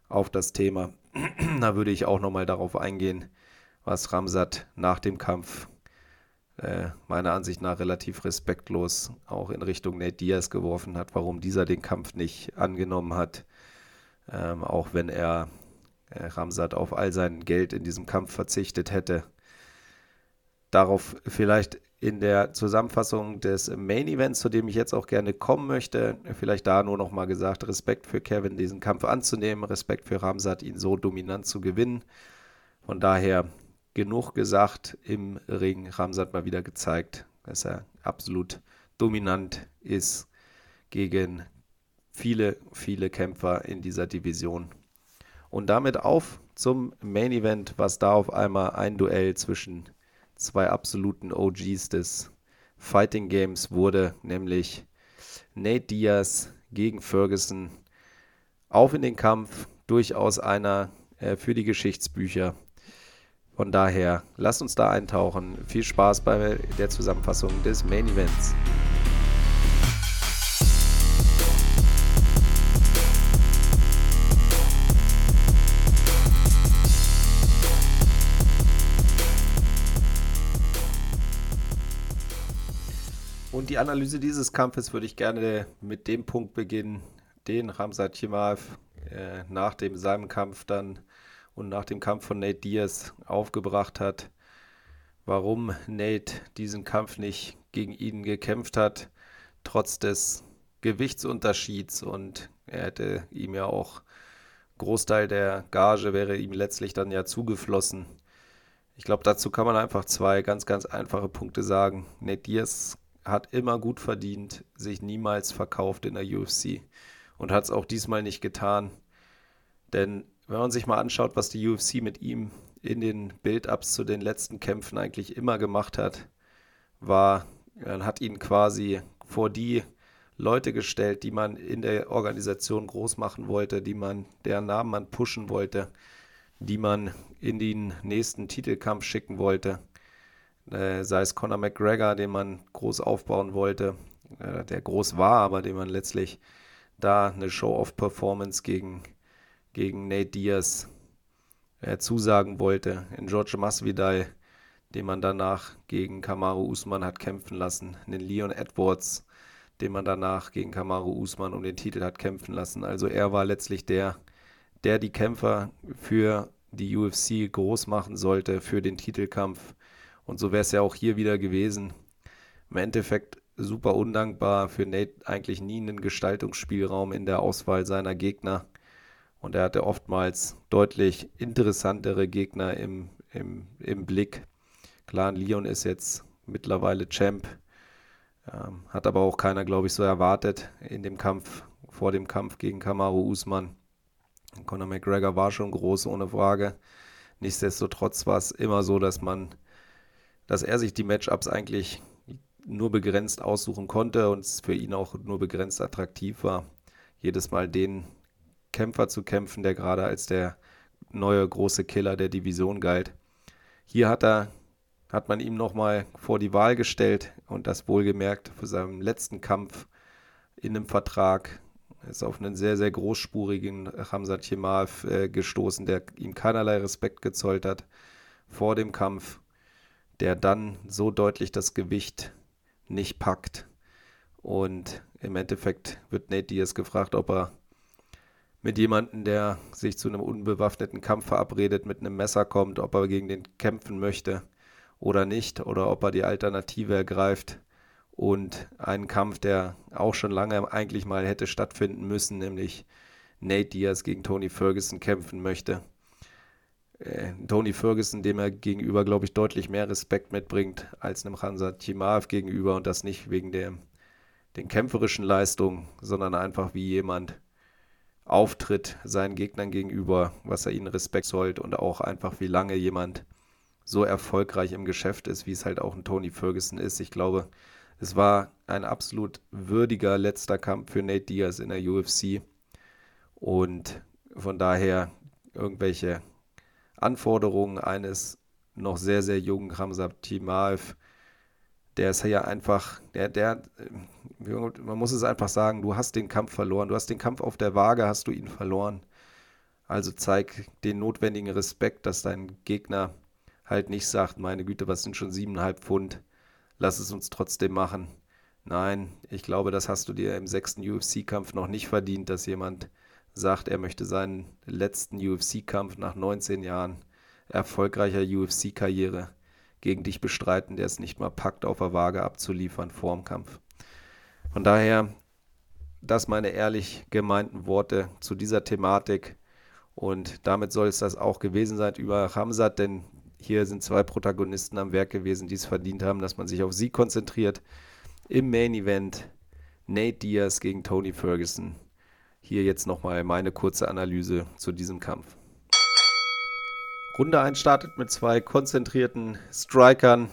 Speaker 1: auf das Thema. da würde ich auch nochmal darauf eingehen, was Ramsat nach dem Kampf äh, meiner Ansicht nach relativ respektlos auch in Richtung Nate Diaz geworfen hat, warum dieser den Kampf nicht angenommen hat, ähm, auch wenn er äh, Ramsat auf all sein Geld in diesem Kampf verzichtet hätte. Darauf vielleicht in der Zusammenfassung des Main Events, zu dem ich jetzt auch gerne kommen möchte. Vielleicht da nur noch mal gesagt, Respekt für Kevin, diesen Kampf anzunehmen, Respekt für Ramsat, ihn so dominant zu gewinnen. Von daher genug gesagt im Ring. Ramsat mal wieder gezeigt, dass er absolut dominant ist gegen viele, viele Kämpfer in dieser Division. Und damit auf zum Main Event, was da auf einmal ein Duell zwischen zwei absoluten OGs des Fighting Games wurde, nämlich Nate Diaz gegen Ferguson. Auf in den Kampf, durchaus einer äh, für die Geschichtsbücher. Von daher, lasst uns da eintauchen. Viel Spaß bei der Zusammenfassung des Main Events. Und die Analyse dieses Kampfes würde ich gerne mit dem Punkt beginnen, den Ramsat Chimaev äh, nach dem seinem Kampf dann und nach dem Kampf von Nate Diaz aufgebracht hat. Warum Nate diesen Kampf nicht gegen ihn gekämpft hat, trotz des Gewichtsunterschieds und er hätte ihm ja auch Großteil der Gage wäre ihm letztlich dann ja zugeflossen. Ich glaube, dazu kann man einfach zwei ganz, ganz einfache Punkte sagen. Nate Diaz hat immer gut verdient, sich niemals verkauft in der UFC und hat es auch diesmal nicht getan. Denn wenn man sich mal anschaut, was die UFC mit ihm in den Build-ups zu den letzten Kämpfen eigentlich immer gemacht hat, war, man hat ihn quasi vor die Leute gestellt, die man in der Organisation groß machen wollte, die man, deren Namen man pushen wollte, die man in den nächsten Titelkampf schicken wollte äh, sei es Conor McGregor, den man groß aufbauen wollte, äh, der groß war, aber den man letztlich da eine Show-of-Performance gegen, gegen Nate Diaz äh, zusagen wollte. In George Masvidal, den man danach gegen Kamaru Usman hat kämpfen lassen. In Leon Edwards, den man danach gegen Kamaru Usman um den Titel hat kämpfen lassen. Also er war letztlich der, der die Kämpfer für die UFC groß machen sollte für den Titelkampf. Und so wäre es ja auch hier wieder gewesen. Im Endeffekt super undankbar für Nate eigentlich nie einen Gestaltungsspielraum in der Auswahl seiner Gegner. Und er hatte oftmals deutlich interessantere Gegner im, im, im Blick. Klar, Leon ist jetzt mittlerweile Champ. Ähm, hat aber auch keiner, glaube ich, so erwartet in dem Kampf, vor dem Kampf gegen Kamaru Usman. Conor McGregor war schon groß, ohne Frage. Nichtsdestotrotz war es immer so, dass man, dass er sich die Matchups eigentlich nur begrenzt aussuchen konnte und es für ihn auch nur begrenzt attraktiv war, jedes Mal den Kämpfer zu kämpfen, der gerade als der neue große Killer der Division galt. Hier hat er hat man ihm nochmal vor die Wahl gestellt und das wohlgemerkt für seinen letzten Kampf in einem Vertrag. Er ist auf einen sehr, sehr großspurigen Hamzat Chimaev äh, gestoßen, der ihm keinerlei Respekt gezollt hat vor dem Kampf, der dann so deutlich das Gewicht nicht packt. Und im Endeffekt wird Nate Diaz gefragt, ob er mit jemandem, der sich zu einem unbewaffneten Kampf verabredet, mit einem Messer kommt, ob er gegen den kämpfen möchte oder nicht, oder ob er die Alternative ergreift und einen Kampf, der auch schon lange eigentlich mal hätte stattfinden müssen, nämlich Nate Diaz gegen Tony Ferguson kämpfen möchte. Äh, Tony Ferguson, dem er gegenüber, glaube ich, deutlich mehr Respekt mitbringt als einem Hansa Chimaev gegenüber und das nicht wegen der den kämpferischen Leistungen, sondern einfach wie jemand auftritt seinen Gegnern gegenüber, was er ihnen Respekt zollt und auch einfach wie lange jemand so erfolgreich im Geschäft ist, wie es halt auch ein Tony Ferguson ist. Ich glaube, es war ein absolut würdiger letzter Kampf für Nate Diaz in der UFC. Und von daher irgendwelche Anforderungen eines noch sehr, sehr jungen Ramsab Timaev, der ist ja einfach, der, der, man muss es einfach sagen, du hast den Kampf verloren. Du hast den Kampf auf der Waage, hast du ihn verloren. Also zeig den notwendigen Respekt, dass dein Gegner halt nicht sagt, meine Güte, was sind schon siebeneinhalb Pfund, lass es uns trotzdem machen. Nein, ich glaube, das hast du dir im sechsten UFC-Kampf noch nicht verdient, dass jemand sagt, er möchte seinen letzten UFC-Kampf nach 19 Jahren erfolgreicher UFC-Karriere gegen dich bestreiten, der es nicht mal packt, auf der Waage abzuliefern vor dem Kampf. Von daher, das meine ehrlich gemeinten Worte zu dieser Thematik. Und damit soll es das auch gewesen sein über Hamzat, denn hier sind zwei Protagonisten am Werk gewesen, die es verdient haben, dass man sich auf sie konzentriert. Im Main Event Nate Diaz gegen Tony Ferguson. Hier jetzt nochmal meine kurze Analyse zu diesem Kampf. Runde 1 startet mit zwei konzentrierten Strikern.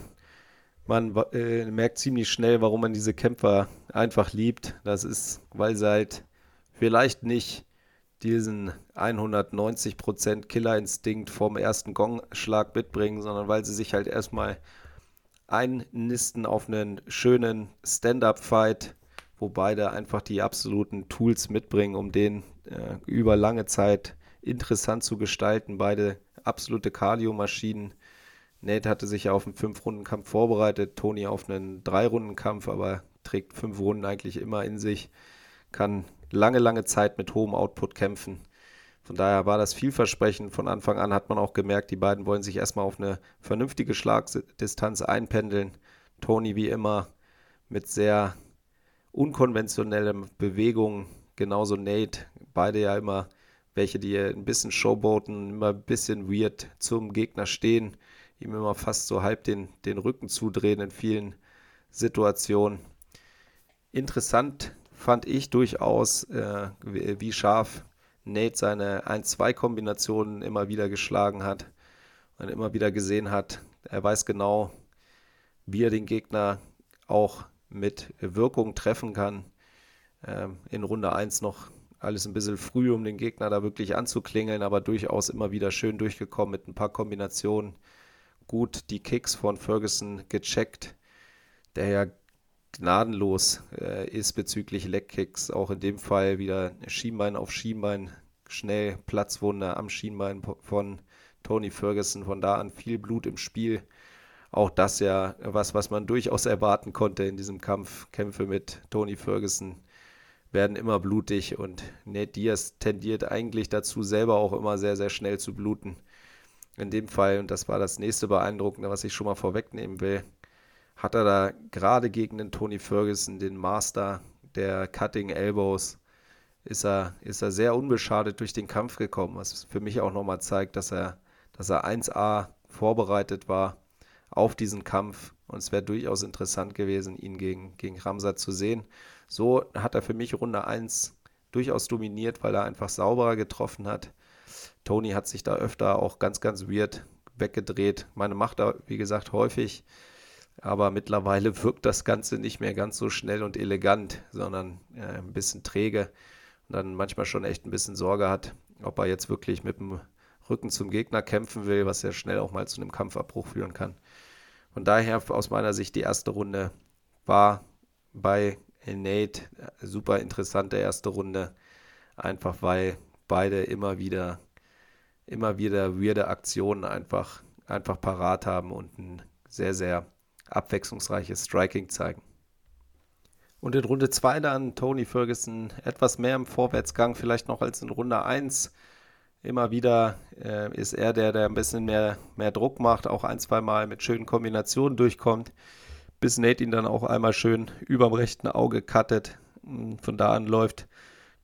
Speaker 1: Man äh, merkt ziemlich schnell, warum man diese Kämpfer einfach liebt. Das ist, weil sie halt vielleicht nicht diesen 190% Killerinstinkt vom ersten Gongschlag mitbringen, sondern weil sie sich halt erstmal einnisten auf einen schönen Stand-up-Fight, wo beide einfach die absoluten Tools mitbringen, um den äh, über lange Zeit interessant zu gestalten. Beide absolute Cardio-Maschinen. Nate hatte sich ja auf einen Fünf-Runden-Kampf vorbereitet, Tony auf einen Drei-Runden-Kampf, aber trägt fünf Runden eigentlich immer in sich, kann lange, lange Zeit mit hohem Output kämpfen. Von daher war das vielversprechend. Von Anfang an hat man auch gemerkt, die beiden wollen sich erstmal auf eine vernünftige Schlagdistanz einpendeln. Tony wie immer mit sehr unkonventionellen Bewegungen, genauso Nate. Beide ja immer welche, die ein bisschen showboaten, immer ein bisschen weird zum Gegner stehen, ihm immer fast so halb den, den Rücken zudrehen in vielen Situationen. Interessant fand ich durchaus, äh, wie scharf Nate seine 1-2-Kombinationen immer wieder geschlagen hat und immer wieder gesehen hat, er weiß genau, wie er den Gegner auch mit Wirkung treffen kann. Ähm, in Runde 1 noch alles ein bisschen früh, um den Gegner da wirklich anzuklingeln, aber durchaus immer wieder schön durchgekommen mit ein paar Kombinationen. Gut die Kicks von Ferguson gecheckt, der ja gnadenlos äh, ist bezüglich Leckkicks. Auch in dem Fall wieder Schienbein auf Schienbein, schnell Platzwunde am Schienbein von Tony Ferguson. Von da an viel Blut im Spiel. Auch das ja was, was man durchaus erwarten konnte in diesem Kampf. Kämpfe mit Tony Ferguson werden immer blutig und Nate Diaz tendiert eigentlich dazu, selber auch immer sehr, sehr schnell zu bluten. in dem Fall, und das war das nächste Beeindruckende, was ich schon mal vorwegnehmen will, hat er da gerade gegen den Tony Ferguson, den Master der Cutting Elbows, ist er, ist er sehr unbeschadet durch den Kampf gekommen, was für mich auch nochmal zeigt, dass er, dass er 1A vorbereitet war auf diesen Kampf. Und es wäre durchaus interessant gewesen, ihn gegen, gegen Ramsat zu sehen. So hat er für mich Runde 1 durchaus dominiert, weil er einfach sauberer getroffen hat. Tony hat sich da öfter auch ganz, ganz weird weggedreht. Meine macht er, wie gesagt, häufig. Aber mittlerweile wirkt das Ganze nicht mehr ganz so schnell und elegant, sondern äh, ein bisschen träge und dann manchmal schon echt ein bisschen Sorge hat, ob er jetzt wirklich mit dem Rücken zum Gegner kämpfen will, was ja schnell auch mal zu einem Kampfabbruch führen kann. Von daher aus meiner Sicht die erste Runde war bei Nate super interessante erste Runde, einfach weil beide immer wieder immer wieder weirde Aktionen einfach einfach parat haben und ein sehr sehr abwechslungsreiches Striking zeigen. Und in Runde 2 dann Tony Ferguson etwas mehr im Vorwärtsgang, vielleicht noch als in Runde 1. Immer wieder äh, ist er der, der ein bisschen mehr, mehr Druck macht, auch ein, zwei Mal mit schönen Kombinationen durchkommt, bis Nate ihn dann auch einmal schön überm rechten Auge cuttet. Von da an läuft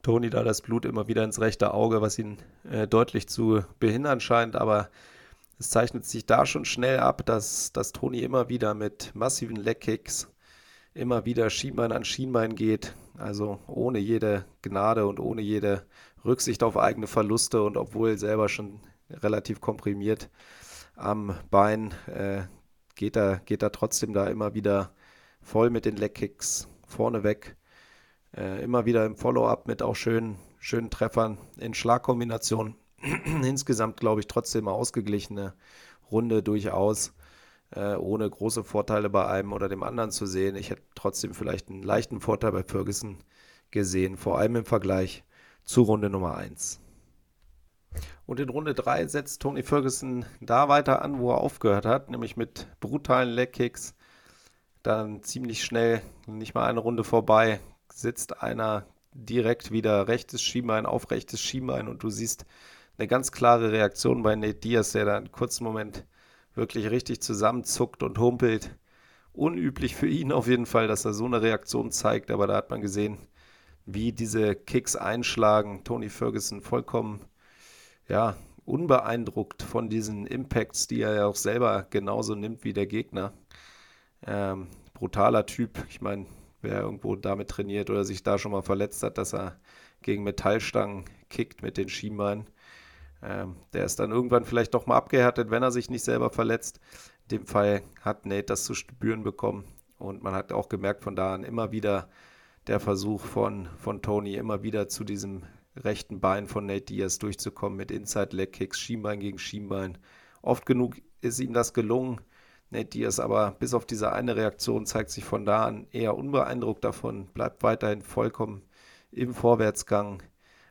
Speaker 1: Tony da das Blut immer wieder ins rechte Auge, was ihn äh, deutlich zu behindern scheint, aber es zeichnet sich da schon schnell ab, dass, dass Tony immer wieder mit massiven Leg-Kicks immer wieder Schienbein an Schienbein geht, also ohne jede Gnade und ohne jede Rücksicht auf eigene Verluste und obwohl selber schon relativ komprimiert am Bein, äh, geht, er, geht er trotzdem da immer wieder voll mit den Leckkicks vorne weg. Äh, immer wieder im Follow-up mit auch schönen, schönen Treffern in Schlagkombination. Insgesamt glaube ich trotzdem eine ausgeglichene Runde durchaus äh, ohne große Vorteile bei einem oder dem anderen zu sehen. Ich hätte trotzdem vielleicht einen leichten Vorteil bei Ferguson gesehen, vor allem im Vergleich zu Runde Nummer 1. Und in Runde 3 setzt Tony Ferguson da weiter an, wo er aufgehört hat, nämlich mit brutalen Legkicks. Dann ziemlich schnell, nicht mal eine Runde vorbei, sitzt einer direkt wieder rechtes Schienbein auf rechtes Schienbein und du siehst eine ganz klare Reaktion bei Nate Diaz, der da einen kurzen Moment wirklich richtig zusammenzuckt und humpelt. Unüblich für ihn auf jeden Fall, dass er so eine Reaktion zeigt, aber da hat man gesehen, wie diese Kicks einschlagen. Tony Ferguson vollkommen, ja, unbeeindruckt von diesen Impacts, die er ja auch selber genauso nimmt wie der Gegner. Ähm, brutaler Typ. Ich meine, wer irgendwo damit trainiert oder sich da schon mal verletzt hat, dass er gegen Metallstangen kickt mit den Schienbeinen, ähm, der ist dann irgendwann vielleicht doch mal abgehärtet, wenn er sich nicht selber verletzt. In dem Fall hat Nate das zu spüren bekommen und man hat auch gemerkt von da an immer wieder der Versuch von, von Tony, immer wieder zu diesem rechten Bein von Nate Diaz durchzukommen mit Inside Leg Kicks, Schienbein gegen Schienbein. Oft genug ist ihm das gelungen. Nate Diaz aber bis auf diese eine Reaktion zeigt sich von da an eher unbeeindruckt davon, bleibt weiterhin vollkommen im Vorwärtsgang.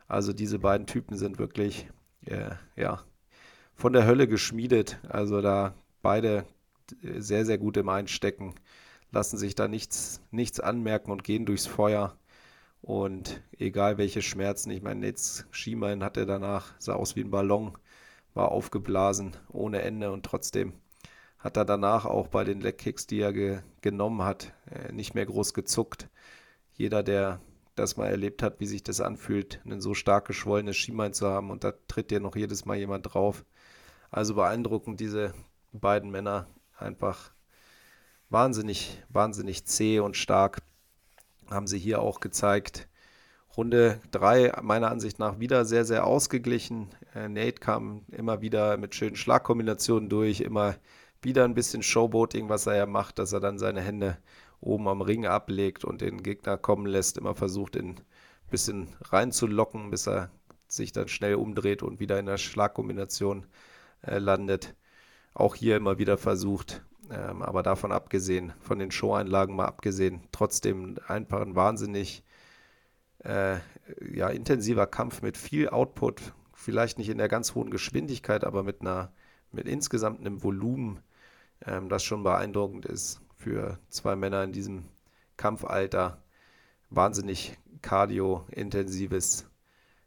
Speaker 1: Also diese beiden Typen sind wirklich äh, ja, von der Hölle geschmiedet. Also da beide sehr, sehr gut im Einstecken, lassen sich da nichts, nichts anmerken und gehen durchs Feuer. Und egal welche Schmerzen, ich meine, jetzt Schienbein hatte danach, sah aus wie ein Ballon, war aufgeblasen ohne Ende und trotzdem hat er danach auch bei den Leckkicks, die er ge genommen hat, äh, nicht mehr groß gezuckt. Jeder, der das mal erlebt hat, wie sich das anfühlt, ein so stark geschwollenes Schienbein zu haben und da tritt dir noch jedes Mal jemand drauf. Also beeindruckend, diese beiden Männer einfach wahnsinnig, wahnsinnig zäh und stark haben sie hier auch gezeigt. Runde 3 meiner Ansicht nach wieder sehr, sehr ausgeglichen. Äh, Nate kam immer wieder mit schönen Schlagkombinationen durch, immer wieder ein bisschen Showboating, was er ja macht, dass er dann seine Hände oben am Ring ablegt und den Gegner kommen lässt, immer versucht, ihn ein bisschen reinzulocken, bis er sich dann schnell umdreht und wieder in der Schlagkombination äh, landet. Auch hier immer wieder versucht, ähm, aber davon abgesehen, von den Show-Einlagen mal abgesehen, trotzdem einfach ein wahnsinnig äh, ja, intensiver Kampf mit viel Output, vielleicht nicht in der ganz hohen Geschwindigkeit, aber mit einer, mit insgesamt einem Volumen, ähm, das schon beeindruckend ist für zwei Männer in diesem Kampfalter. Wahnsinnig cardio-intensives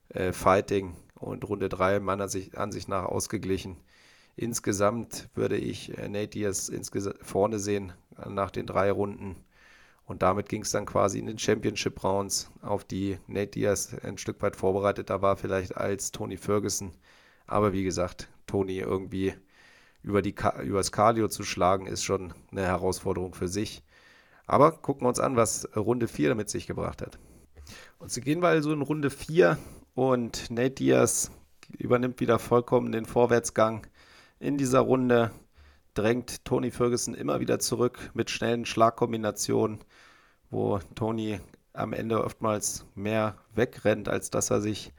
Speaker 1: äh, Fighting und Runde 3 meiner Sicht, Ansicht nach ausgeglichen. Insgesamt würde ich äh, Nate Diaz vorne sehen äh, nach den drei Runden. Und damit ging es dann quasi in den Championship Rounds, auf die Nate Diaz ein Stück weit vorbereiteter war, vielleicht als Tony Ferguson. Aber wie gesagt, Tony irgendwie über, die, über das Cardio zu schlagen, ist schon eine Herausforderung für sich. Aber gucken wir uns an, was Runde 4 mit sich gebracht hat. Und so gehen wir also in Runde 4 und Nate Diaz übernimmt wieder vollkommen den Vorwärtsgang in dieser Runde, drängt Tony Ferguson immer wieder zurück mit schnellen Schlagkombinationen, wo Tony am Ende oftmals mehr wegrennt, als dass er sich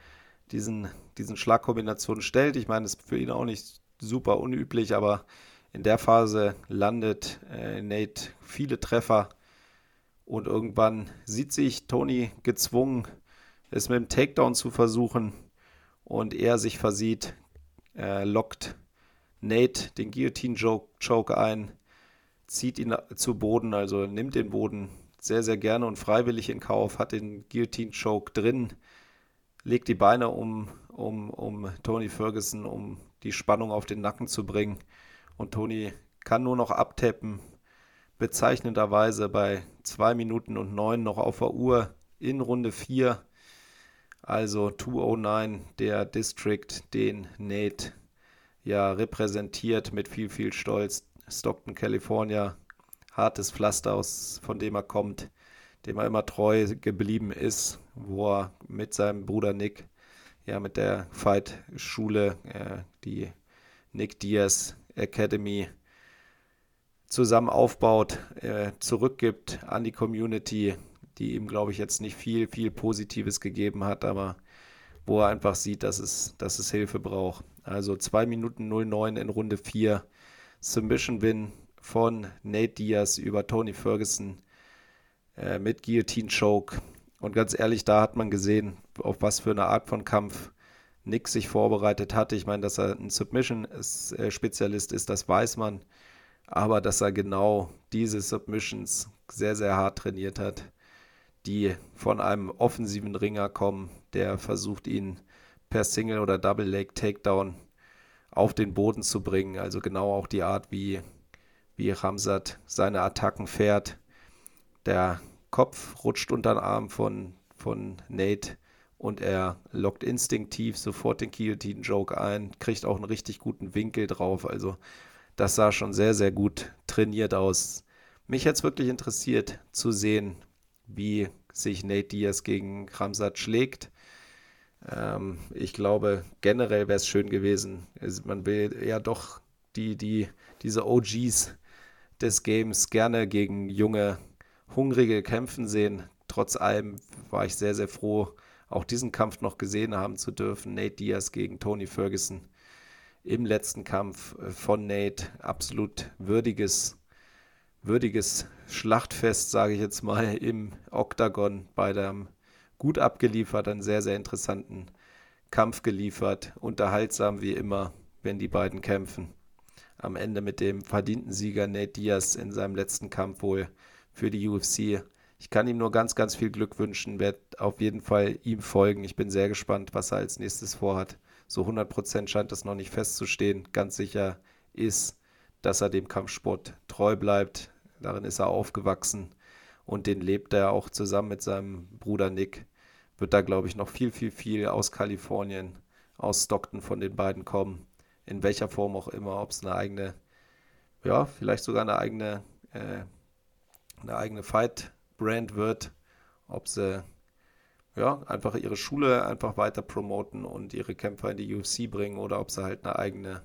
Speaker 1: diesen, diesen Schlagkombinationen stellt. Ich meine, das ist für ihn auch nicht super unüblich, aber in der Phase landet äh, Nate viele Treffer und irgendwann sieht sich Tony gezwungen, es mit dem Takedown zu versuchen und er sich versieht, äh, lockt Nate den Guillotine-Choke ein, zieht ihn zu Boden, also nimmt den Boden sehr, sehr gerne und freiwillig in Kauf, hat den Guillotine-Choke drin, legt die Beine um, um, um Tony Ferguson, um die Spannung auf den Nacken zu bringen. Und Tony kann nur noch abtappen. Bezeichnenderweise bei 2 Minuten und 9 noch auf der Uhr in Runde 4. Also 209, der District, den Nate ja repräsentiert mit viel, viel Stolz. Stockton, California, hartes Pflaster, aus, von dem er kommt, dem er immer treu geblieben ist, wo er mit seinem Bruder Nick, ja, mit der Fight-Schule, äh, die Nick Diaz Academy zusammen aufbaut, äh, zurückgibt an die Community, die ihm, glaube ich, jetzt nicht viel, viel Positives gegeben hat, aber wo er einfach sieht, dass es, dass es Hilfe braucht. Also 2 Minuten 09 in Runde 4. Submission Win von Nate Diaz über Tony Ferguson äh, mit Guillotine Choke. Und ganz ehrlich, da hat man gesehen, auf was für eine Art von Kampf Nick sich vorbereitet hatte. Ich meine, dass er ein Submission-Spezialist ist, das weiß man. Aber dass er genau diese Submissions sehr, sehr hart trainiert hat, die von einem offensiven Ringer kommen, der versucht, ihn per Single oder Double Leg Takedown auf den Boden zu bringen. Also genau auch die Art, wie, wie Ramsat seine Attacken fährt. Der Kopf rutscht unter den Arm von, von Nate und er lockt instinktiv sofort den Guillotine-Joke ein, kriegt auch einen richtig guten Winkel drauf. Also das sah schon sehr, sehr gut trainiert aus. Mich hätte es wirklich interessiert zu sehen, wie sich Nate Diaz gegen Ramsat schlägt. Ähm, ich glaube, generell wäre es schön gewesen. Man will ja doch die, die, diese OGs des Games gerne gegen junge, hungrige kämpfen sehen. Trotz allem war ich sehr, sehr froh, auch diesen Kampf noch gesehen haben zu dürfen. Nate Diaz gegen Tony Ferguson im letzten Kampf äh, von Nate. Absolut würdiges würdiges Schlachtfest, sage ich jetzt mal, im Oktagon bei dem gut abgeliefert, einen sehr, sehr interessanten Kampf geliefert, unterhaltsam wie immer, wenn die beiden kämpfen. Am Ende mit dem verdienten Sieger Nate Diaz in seinem letzten Kampf wohl für die UFC. Ich kann ihm nur ganz, ganz viel Glück wünschen, werde auf jeden Fall ihm folgen. Ich bin sehr gespannt, was er als nächstes vorhat. So 100% scheint das noch nicht festzustehen. Ganz sicher ist, dass er dem Kampfsport treu bleibt, Darin ist er aufgewachsen und den lebt er auch zusammen mit seinem Bruder Nick. Wird da, glaube ich, noch viel, viel, viel aus Kalifornien, aus Stockton von den beiden kommen. In welcher Form auch immer, ob es eine eigene, ja, vielleicht sogar eine eigene, äh, eine eigene Fight-Brand wird, ob sie ja, einfach ihre Schule einfach weiter promoten und ihre Kämpfer in die UFC bringen oder ob sie halt eine eigene,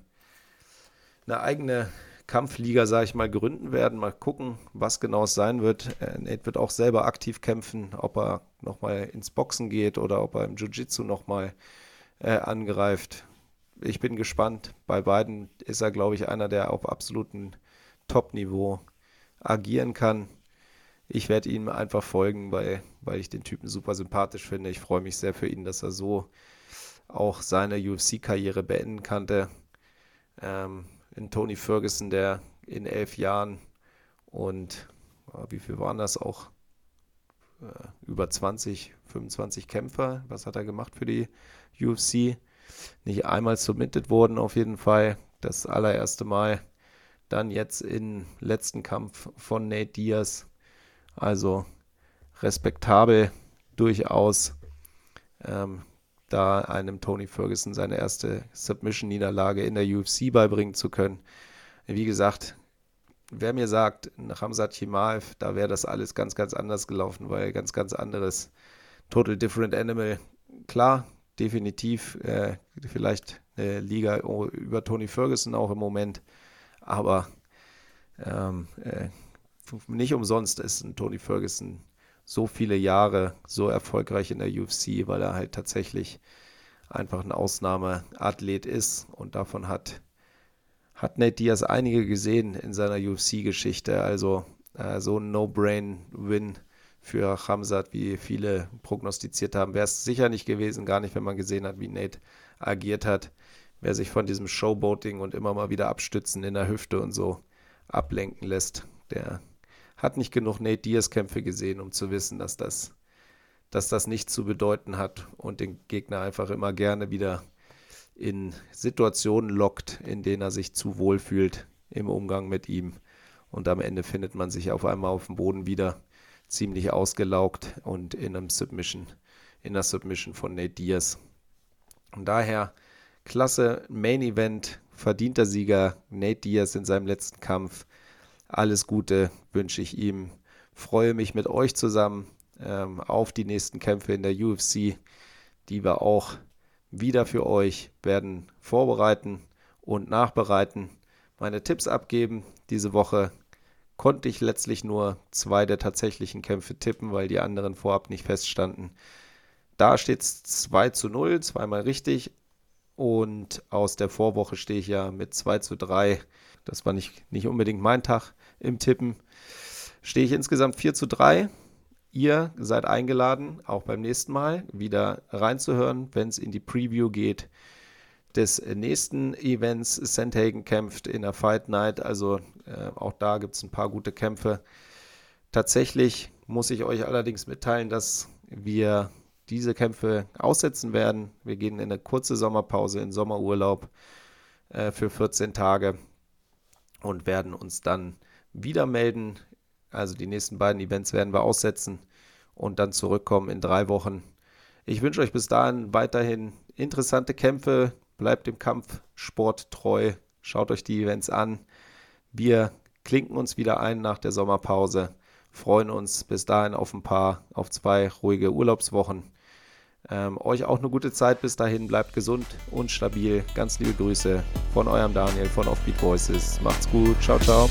Speaker 1: eine eigene Kampfliga, sage ich mal, gründen werden. Mal gucken, was genau es sein wird. Äh, Nate wird auch selber aktiv kämpfen, ob er nochmal ins Boxen geht oder ob er im Jiu-Jitsu nochmal äh, angreift. Ich bin gespannt. Bei beiden ist er, glaube ich, einer, der auf absolutem Top-Niveau agieren kann. Ich werde ihm einfach folgen, weil, weil ich den Typen super sympathisch finde. Ich freue mich sehr für ihn, dass er so auch seine UFC-Karriere beenden konnte. Ähm, in Tony Ferguson, der in elf Jahren und wie viel waren das auch? Äh, über 20, 25 Kämpfer. Was hat er gemacht für die UFC? Nicht einmal submitted wurden auf jeden Fall. das allererste Mal. Dann jetzt im letzten Kampf von Nate Diaz. Also respektabel durchaus, ähm, da einem Tony Ferguson seine erste Submission-Niederlage in der UFC beibringen zu können. Wie gesagt, wer mir sagt, nach Hamzat Chimaev, da wäre das alles ganz, ganz anders gelaufen, weil ganz, ganz anderes Total Different Animal. Klar, definitiv äh, vielleicht eine Liga über Tony Ferguson auch im Moment, aber ähm, äh, nicht umsonst ist ein Tony Ferguson so viele Jahre so erfolgreich in der UFC, weil er halt tatsächlich einfach ein Ausnahmeathlet ist und davon hat hat Nate Diaz einige gesehen in seiner UFC-Geschichte. Also äh, so ein No-Brain-Win für Hamzat, wie viele prognostiziert haben, wäre es sicher nicht gewesen, gar nicht, wenn man gesehen hat, wie Nate agiert hat. Wer sich von diesem Showboating und immer mal wieder abstützen in der Hüfte und so ablenken lässt, der hat nicht genug Nate Diaz-Kämpfe gesehen, um zu wissen, dass das, dass das nichts zu bedeuten hat und den Gegner einfach immer gerne wieder in Situationen lockt, in denen er sich zu wohl fühlt im Umgang mit ihm. Und am Ende findet man sich auf einmal auf dem Boden wieder ziemlich ausgelaugt und in einem Submission, in der Submission von Nate Diaz. Und daher klasse Main Event, verdienter Sieger Nate Diaz in seinem letzten Kampf. Alles Gute wünsche ich ihm. Freue mich mit euch zusammen ähm, auf die nächsten Kämpfe in der UFC, die wir auch wieder für euch werden vorbereiten und nachbereiten, meine Tipps abgeben. Diese Woche konnte ich letztlich nur zwei der tatsächlichen Kämpfe tippen, weil die anderen vorab nicht feststanden. Da steht es 2 zu 0, zweimal richtig. Und aus der Vorwoche stehe ich ja mit 2 zu 3. Das war nicht, nicht unbedingt mein Tag im Tippen. Stehe ich insgesamt 4 zu 3. Ihr seid eingeladen, auch beim nächsten Mal wieder reinzuhören, wenn es in die Preview geht des nächsten Events. Sandhagen kämpft in der Fight Night, also äh, auch da gibt es ein paar gute Kämpfe. Tatsächlich muss ich euch allerdings mitteilen, dass wir diese Kämpfe aussetzen werden. Wir gehen in eine kurze Sommerpause, in Sommerurlaub äh, für 14 Tage und werden uns dann wieder melden also die nächsten beiden Events werden wir aussetzen und dann zurückkommen in drei Wochen. Ich wünsche euch bis dahin weiterhin interessante Kämpfe. Bleibt dem Kampfsport treu. Schaut euch die Events an. Wir klinken uns wieder ein nach der Sommerpause. Freuen uns bis dahin auf ein paar, auf zwei ruhige Urlaubswochen. Ähm, euch auch eine gute Zeit bis dahin. Bleibt gesund und stabil. Ganz liebe Grüße von eurem Daniel von Offbeat Voices. Macht's gut. Ciao, ciao.